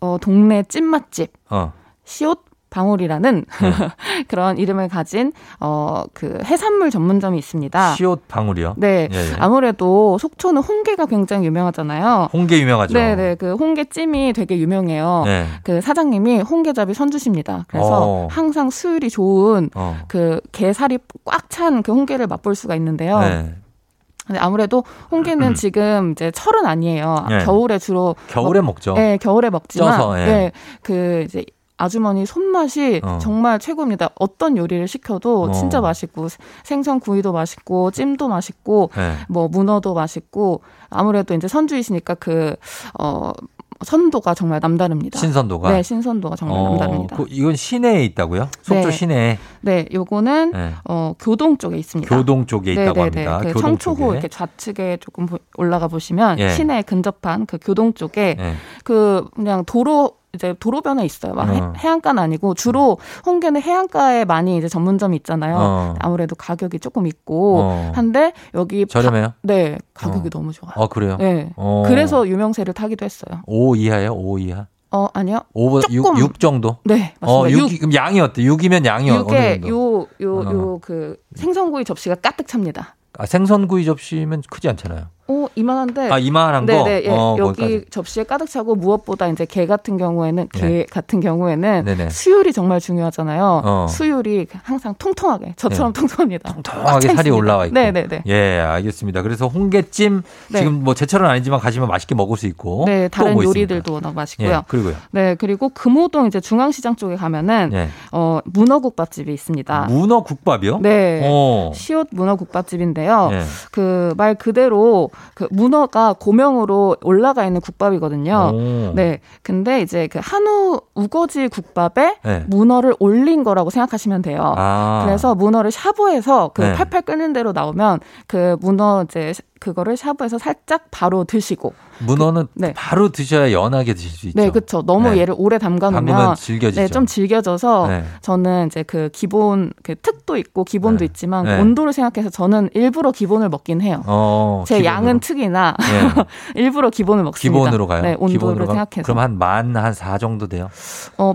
어, 동네 찐맛집. 어. 시옷 방울이라는 네. 그런 이름을 가진 어 그 해산물 전문점이 있습니다. 시옷 방울이요? 네. 예, 예. 아무래도 속초는 홍게가 굉장히 유명하잖아요. 홍게 유명하죠. 네, 네. 그 홍게찜이 되게 유명해요. 네. 그 사장님이 홍게잡이 선주십니다. 그래서 어. 항상 수율이 좋은 어. 그 게살이 꽉 찬 그 홍게를 맛볼 수가 있는데요. 네. 근데 아무래도 홍게는 지금 이제 철은 아니에요. 네. 겨울에 주로 겨울에 먹- 먹죠. 네, 겨울에 먹지만 쪄서, 예. 네, 그 이제 아주머니 손맛이 어. 정말 최고입니다. 어떤 요리를 시켜도 어. 진짜 맛있고 생선 구이도 맛있고 찜도 맛있고 네. 뭐 문어도 맛있고 아무래도 이제 선주이시니까 그어 선도가 정말 남다릅니다. 신선도가? 네, 신선도가 정말 어, 남다릅니다. 그 이건 시내에 있다고요? 속초 네. 시내에 네, 요거는 네. 어 교동 쪽에 있습니다. 교동 쪽에 있다고 네네네. 합니다. 그 교동 청초호 쪽에. 이렇게 좌측에 조금 보- 올라가 보시면 예. 시내에 근접한 그 교동 쪽에 네. 그 그냥 도로 이제 도로변에 있어요. 막 해- 어. 해 안가는 아니고 주로 홍게는 해안가에 많이 이제 전문점이 있잖아요. 어. 아무래도 가격이 조금 있고 어. 한데 여기 바- 저렴해요? 네, 가격이 어. 너무 좋아요. 아 그래요? 네. 어. 그래서 유명세를 타기도 했어요. 5 이하예요? 5 이하? 어, 아니요. 5보다 6, 6 정도? 네, 어, 맞습니다. 6, 그럼 양이 어때? 6이면 양이 어느 정도? 요요 어. 요그 생선구이 접시가 가득 찹니다. 아, 생선구이 접시면 크지 않잖아요. 오 이만한데. 아, 이만한 거? 네네. 예. 어, 여기 거기까지. 접시에 가득 차고 무엇보다 이제 게 같은 경우에는 게 네. 같은 경우에는 네네. 수율이 정말 중요하잖아요. 어. 수율이 항상 통통하게 저처럼 네. 통통합니다. 통통하게 살이 올라와 있고. 네네네. 예, 알겠습니다. 그래서 홍게찜 네. 지금 뭐 제철은 아니지만 가시면 맛있게 먹을 수 있고. 네, 또 다른 뭐 요리들도 워낙 맛있고요. 예, 그리고요. 네, 그리고 금호동 이제 중앙시장 쪽에 가면은 예. 어 문어국밥집이 있습니다. 문어 국밥이요? 네. 어. 시옷 문어국밥집인데요. 예. 그말 그대로 그 문어가 고명으로 올라가 있는 국밥이거든요. 오. 네. 근데 이제 그 한우 우거지 국밥에 네. 문어를 올린 거라고 생각하시면 돼요. 아. 그래서 문어를 샤브해서 그 네. 팔팔 끓는 대로 나오면 그 문어 이제 그거를 샤브해서 살짝 바로 드시고 문어는 네. 바로 드셔야 연하게 드실 수 있죠. 네, 그렇죠. 너무 네. 얘를 오래 담가 놓으면 질겨지죠. 네, 좀 질겨져서 네. 저는 이제 그 기본 그 특도 있고 기본도 있지만 네. 온도를 생각해서 저는 일부러 기본을 먹긴 해요. 어, 제 기본으로. 양은 특이나 예. 일부러 기본을 먹습니다. 기본으로 가요. 네, 온도를 기본으로 가- 생각해서. 그럼 한 만한4 정도 돼요? 어,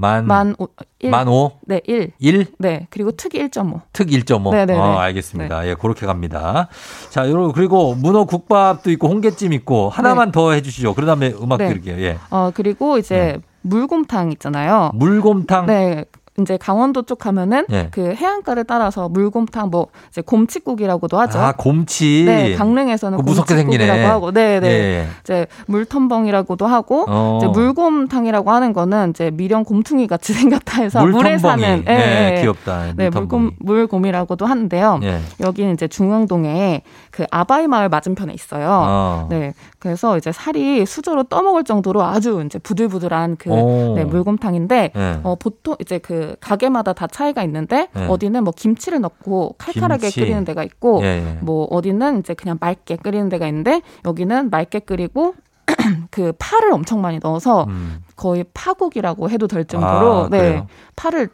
만, 만, 오, 일. 만 5? 네, 1. 1? 네, 그리고 특이 1.5. 특 1.5. 네네네. 어, 알겠습니다. 예, 그렇게 갑니다. 자, 요러 그리고 문어 국밥도 있고 홍게찜 있고 하나만 더 해주시죠. 그 다음에 음악 네. 들을게요. 예. 어, 그리고 이제 물곰탕 있잖아요. 물곰탕. 네. 이제 강원도 쪽 가면은 예. 그 해안가를 따라서 물곰탕 뭐 이제 곰칫국이라고도 하죠. 아, 곰치. 네, 강릉에서는 그거 무섭게 생기네. 하고, 네, 네. 예. 이제 물텀벙이라고도 하고, 어. 이제 물곰탕이라고 하는 거는 이제 미령 곰퉁이 같이 생겼다 해서 물텀벙이. 물에 사는, 예, 네, 예. 귀엽다. 네. 물곰 물곰이라고도 하는데요. 예. 여기는 이제 중앙동에 그 아바이 마을 맞은편에 있어요. 어. 네, 그래서 이제 살이 수저로 떠먹을 정도로 아주 이제 부들부들한 그 오. 네, 물곰탕인데 네. 어, 보통 이제 그 가게마다 다 차이가 있는데 네. 어디는 뭐 김치를 넣고 칼칼하게 김치. 끓이는 데가 있고 예, 예. 뭐 어디는 이제 그냥 맑게 끓이는 데가 있는데 여기는 맑게 끓이고 그 파를 엄청 많이 넣어서 거의 파국이라고 해도 될 정도로 음. 아, 네 그래요? 파를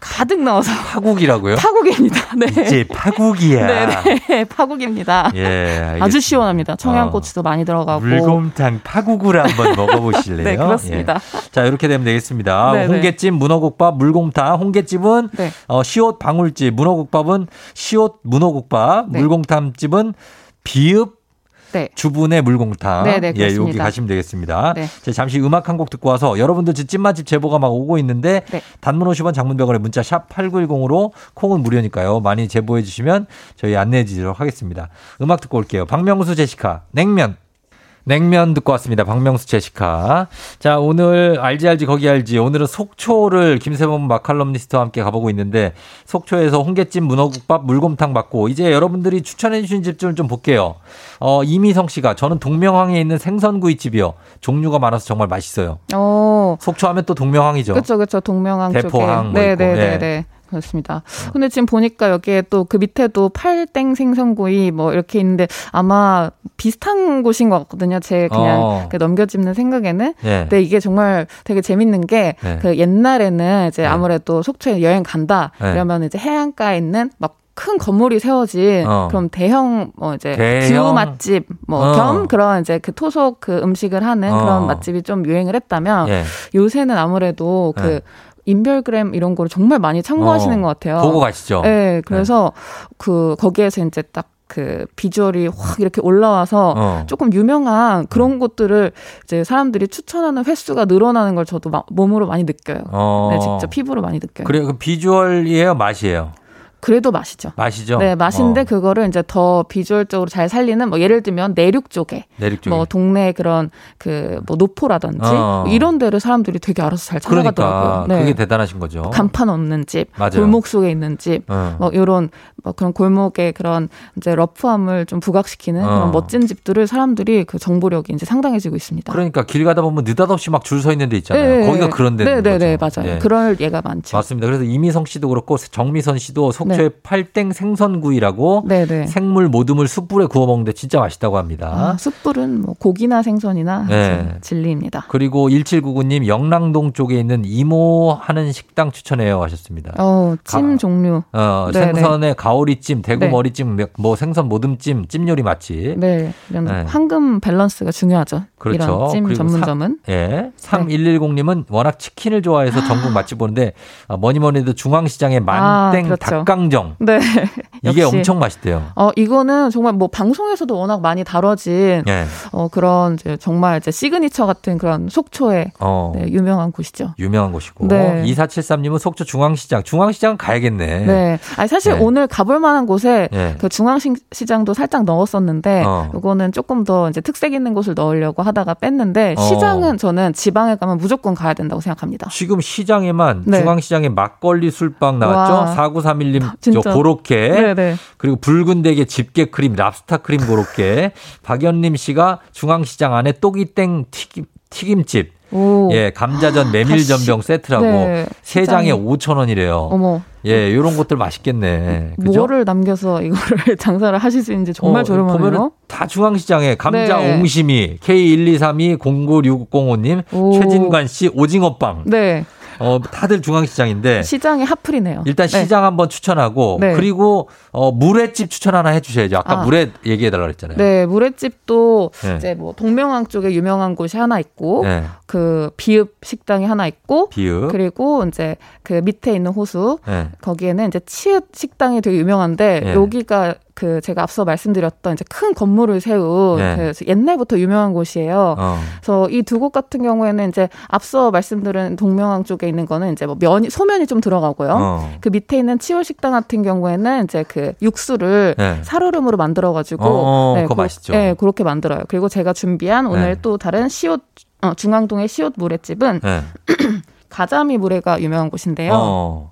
가득 넣어서 파국이라고요? 파국입니다. 네. 이제 파국이야. 네 네 파국입니다. 예, 알겠습니다. 아주 시원합니다. 청양고추도 많이 들어가고 물곰탕 파국을 한번 먹어보실래요? 네, 그렇습니다. 예. 자, 이렇게 되면 되겠습니다. 네, 네. 홍게찜, 문어국밥, 물곰탕. 홍게찜은 네. 어, 시옷 방울집, 문어국밥은 시옷 문어국밥, 네. 물곰탕집은 비읍 네. 주분의 물공탕. 네, 네, 예. 여기 가시면 되겠습니다. 네. 자, 잠시 음악 한 곡 듣고 와서 여러분들 집 찐맛집 제보가 막 오고 있는데 네. 단문 50원 장문병원에 문자 샵 8910으로 콩은 무료니까요. 많이 제보해 주시면 저희 안내해 드리도록 하겠습니다. 음악 듣고 올게요. 박명수 제시카 냉면 냉면 듣고 왔습니다. 박명수 제시카. 자, 오늘 알지 알지 거기 알지. 오늘은 속초를 김세범 마칼럼니스트와 함께 가보고 있는데 속초에서 홍게찜 문어국밥 물곰탕 받고 이제 여러분들이 추천해 주신 집들을 좀 볼게요. 어, 이미성 씨가 저는 동명항에 있는 생선구이집이요. 종류가 많아서 정말 맛있어요. 어. 속초 하면 또 동명항이죠. 그렇죠, 그렇죠. 동명항 대포항 쪽에. 뭐 네, 네, 예. 네, 네. 그렇습니다. 근데 지금 보니까 여기에 또 그 밑에도 팔땡 생선구이 뭐 이렇게 있는데 아마 비슷한 곳인 것 같거든요. 제 그냥 어. 그 넘겨짚는 생각에는. 예. 근데 이게 정말 되게 재밌는 게 네. 그 옛날에는 이제 아무래도 속초에 여행 간다 네. 이러면 이제 해안가에 있는 막큰 건물이 세워진 어. 그럼 대형 뭐 이제 대형? view 맛집 뭐 어. 겸 그런 이제 그 토속 그 음식을 하는 어. 그런 맛집이 좀 유행을 했다면 예. 요새는 아무래도 그 네. 인별그램 이런 거를 정말 많이 참고하시는 어, 것 같아요. 보고 가시죠. 네, 그래서 그 거기에서 이제 딱 그 비주얼이 확 이렇게 올라와서 어. 조금 유명한 그런 곳들을 이제 사람들이 추천하는 횟수가 늘어나는 걸 저도 마- 몸으로 많이 느껴요. 어. 네, 직접 피부로 많이 느껴요. 그래요. 그 비주얼이에요, 맛이에요. 그래도 맛이죠. 맛이죠. 네, 맛인데 어. 그거를 이제 더 비주얼적으로 잘 살리는 뭐 예를 들면 내륙 쪽에 내륙 쪽에. 뭐 동네 그런 그 뭐 노포라든지 어. 뭐 이런 데를 사람들이 되게 알아서 잘 그러니까 찾아가더라고요. 네. 그게 대단하신 거죠. 간판 없는 집, 맞아요. 골목 속에 있는 집, 어. 뭐 이런 뭐 그런 골목의 그런 이제 러프함을 좀 부각시키는 어. 그런 멋진 집들을 사람들이 그 정보력이 이제 상당해지고 있습니다. 그러니까 길 가다 보면 느닷없이 막 줄 서 있는 데 있잖아요. 네, 거기가 네. 그런 데인 네, 네, 네, 거죠. 맞아요. 예. 그럴 예가 많죠. 맞습니다. 그래서 이미성 씨도 그렇고 정미선 씨도 속 초의 팔땡 생선구이라고 네, 네. 생물 모듬을 숯불에 구워 먹는데 진짜 맛있다고 합니다. 아, 숯불은 뭐 고기나 생선이나 네. 진리입니다. 그리고 1799님 영랑동 쪽에 있는 이모 하는 식당 추천해요 하셨습니다. 어, 찜 가- 종류. 어, 네, 생선에 가오리찜, 대구 네. 머리찜, 뭐 생선 모듬찜, 찜 요리 맛집. 네, 이런 네. 황금 밸런스가 중요하죠. 그렇죠. 이런 찜 전문점은. 사, 예. 3110님은 워낙 치킨을 좋아해서 전국 맛집 보는데 아, 뭐니 뭐니 해도 중앙시장의 만땡 아, 그렇죠. 닭강 정. 네. 이게. 엄청 맛있대요. 어, 이거는 정말 뭐 방송에서도 워낙 많이 다뤄진 예. 어, 그런 이제 정말 이제 시그니처 같은 그런 속초의 어. 네, 유명한 곳이죠. 유명한 곳이고. 네. 2473님은 속초 중앙시장. 중앙시장 가야겠네. 네. 아니, 사실 네. 오늘 가볼 만한 곳에 예. 그 중앙시장도 살짝 넣었었는데, 어. 이거는 조금 더 이제 특색 있는 곳을 넣으려고 하다가 뺐는데, 어. 시장은 저는 지방에 가면 무조건 가야 된다고 생각합니다. 지금 시장에만 네. 중앙시장에 막걸리 술빵 나왔죠. 와. 4931님 진짜. 저 고로케. 네네. 그리고 붉은 대게 집게 크림, 랍스타 크림 고로케. 박연림 씨가 중앙시장 안에 또기땡 튀김 튀김집. 오. 예, 감자전 메밀 전병 세트라고 네, 세 장에 시장에. 5,000원이래요. 어머. 예, 요런 것들 맛있겠네. 그죠? 뭐를 남겨서 이거를 장사를 하실 수 있는지 정말 어, 저렴하네요. 보면은 다 중앙시장에 감자 네. 옹심이 K12320 09605님 오. 최진관 씨 오징어빵. 네. 어, 다들 중앙시장인데 시장의 핫플이네요. 일단 네. 시장 한번 추천하고 네. 그리고 어 물회집 추천 하나 해주셔야죠. 아까 아. 물회 얘기해 달라 그랬잖아요. 네, 물회집도 네. 이제 뭐 동명항 쪽에 유명한 곳이 하나 있고 네. 그 비읍 식당이 하나 있고 비읍. 그리고 이제 그 밑에 있는 호수 네. 거기에는 이제 치읓 식당이 되게 유명한데 네. 여기가 그 제가 앞서 말씀드렸던 이제 큰 건물을 세운 네. 그 옛날부터 유명한 곳이에요. 어. 그래서 이 두 곳 같은 경우에는 이제 앞서 말씀드린 동명항 쪽에 있는 거는 이제 뭐 면이 소면이 좀 들어가고요. 어. 그 밑에 있는 치읓 식당 같은 경우에는 이제 그 육수를 네. 살얼음으로 만들어 가지고 어, 그거 맛있죠. 네, 그렇게 만들어요. 그리고 제가 준비한 오늘 네. 또 다른 시옷 어, 중앙동의 시옷 물회집은 네. 가자미 물회가 유명한 곳인데요.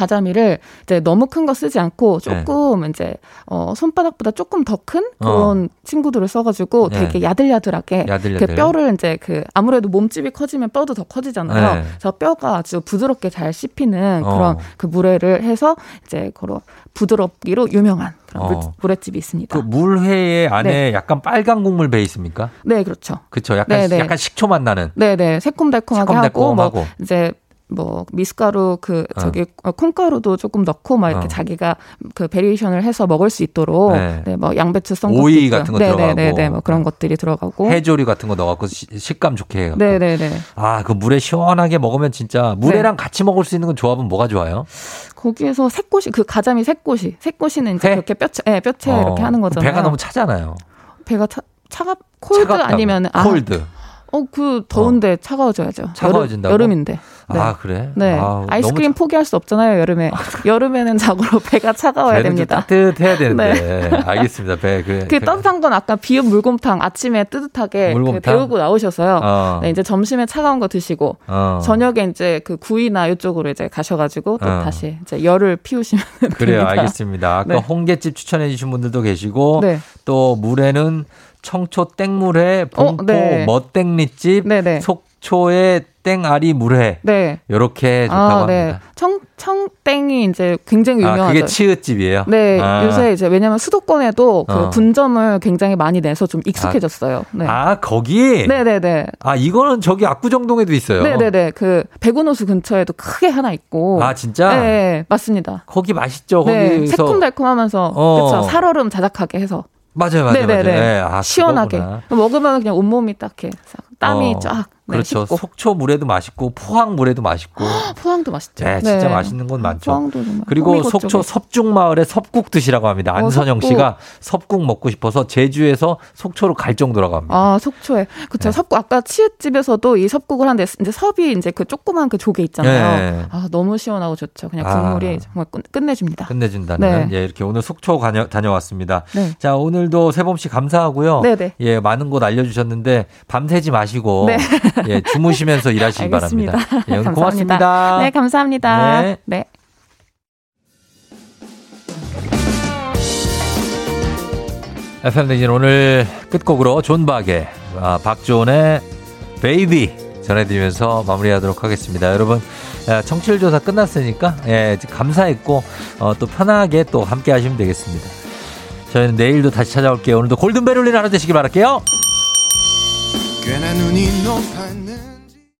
어. 가자미를 이제 너무 큰 거 쓰지 않고 네. 조금 이제 어 손바닥보다 조금 더 큰 그런 친구들을 써가지고 네. 되게 야들야들하게 야들야들. 그 뼈를 이제 그 아무래도 몸집이 커지면 뼈도 더 커지잖아요. 네. 그래서 뼈가 아주 부드럽게 잘 씹히는 어. 그런 그 물회를 해서 이제 그런 부드럽기로 유명한 그런 물, 어. 물회집이 있습니다. 그 물회 안에 네. 약간 빨간 국물 배 있습니까? 네, 그렇죠. 그렇죠. 약간 네, 네. 약간 식초 맛 나는. 네 네 새콤달콤하게 하고 뭐 새콤달콤하고. 이제 뭐 미숫가루 그 어. 저기 어, 콩가루도 조금 넣고 막 이렇게 어. 자기가 그 variation을 해서 먹을 수 있도록 네. 네, 뭐 양배추 썬 오이 것도 같은 거 있고요. 들어가고. 네네네 뭐 그런 것들이 들어가고 해조류 같은 거 넣어갖고 시- 식감 좋게 해요. 네네네 아, 그 물회 시원하게 먹으면 진짜 물회랑 같이 먹을 수 있는 건 조합은 뭐가 좋아요? 거기에서 새꼬시 그 가자미 새꼬시 새꼬시는 이제 그렇게 뼈채 예, 뼈채 어, 이렇게 하는 거잖아요. 배가 너무 차잖아요. 배가 차, 차갑 콜드 차갑다고. 아니면 콜드. 어 그 더운데 차가워져야죠. 차가워진다고? 여름, 여름 인데. 네. 아, 그래? 네. 아, 아이스크림 포기할 수 없잖아요, 여름에. 여름에는 자고로 배가 차가워야 됩니다. 따뜻해야 되는데. 알겠습니다. 배. 그, 그 따뜻한 건 아까 비읍 물곰탕 아침에 뜨뜻하게 그 물곰탕? 데우고 나오셔서요. 어. 네, 이제 점심에 차가운 거 드시고 어. 저녁에 이제 그 구이나 이쪽으로 이제 가셔가지고 또 어. 다시 이제 열을 피우시면 그래요. 됩니다. 알겠습니다. 아까 네. 홍게집 추천해 주신 분들도 계시고 네. 또 물에는 청초 땡물회, 봉포 어, 네. 멋땡리집, 속초의 땡아리 물회. 네. 요렇게 좋다고 아, 네. 합니다. 청, 청땡이 이제 굉장히 유명하죠. 아, 그게 치읓집이에요? 네, 아. 요새 이제 왜냐면 수도권에도 그 어. 분점을 굉장히 많이 내서 좀 익숙해졌어요. 네. 아, 거기? 네네네. 아, 이거는 저기 압구정동에도 있어요. 네네네. 그 백운호수 근처에도 크게 하나 있고. 아, 진짜? 네, 네, 맞습니다. 거기 맛있죠. 네, 거기서 새콤달콤 하면서 어. 그렇죠. 살얼음 자작하게 해서. 맞아요, 맞아요, 네네네. 맞아요. 네, 아, 시원하게 그거구나. 먹으면 그냥 온몸이 딱 이렇게 싹 땀이 어, 쫙 네, 그렇죠. 식고. 속초 물에도 맛있고 포항 물에도 맛있고. 포항도 맛있죠. 네, 진짜 맛있는 곳 많죠. 포항도 정말 그리고 속초 쪽에. 섭중 마을에 섭국 드시라고 합니다. 어, 안선영 섭국. 씨가 섭국 먹고 싶어서 제주에서 속초로 갈 정도라고 합니다. 아, 속초에. 그쵸. 네. 섭국, 아까 치읓집에서도 이 섭국을 하는데, 이제 섭이 이제 그 조그만 그 조개 있잖아요. 네. 아, 너무 시원하고 좋죠. 그냥 아. 국물이 정말 끝, 끝내줍니다. 끝내준다는 네. 예 이렇게 오늘 속초 다녀, 다녀왔습니다. 네. 자 오늘도 세범 씨 감사하고요. 네 네. 예 많은 곳 알려 주셨는데 밤새지 마시 고 네. 예 주무시면서 일하시기. 바랍니다. 예, 감사합니다. 고맙습니다. 네, 감사합니다. 네. 네. FM 댕진 오늘 끝곡으로 존 박의 아, 박존의 baby 전해드리면서 마무리하도록 하겠습니다. 여러분 아, 청취율 조사 끝났으니까 예, 감사했고 어, 또 편하게 또 함께 하시면 되겠습니다. 저희는 내일도 다시 찾아올게요. 오늘도 골든벨 울리는 하루 되시길 바랄게요. 꽤나 눈이 높았는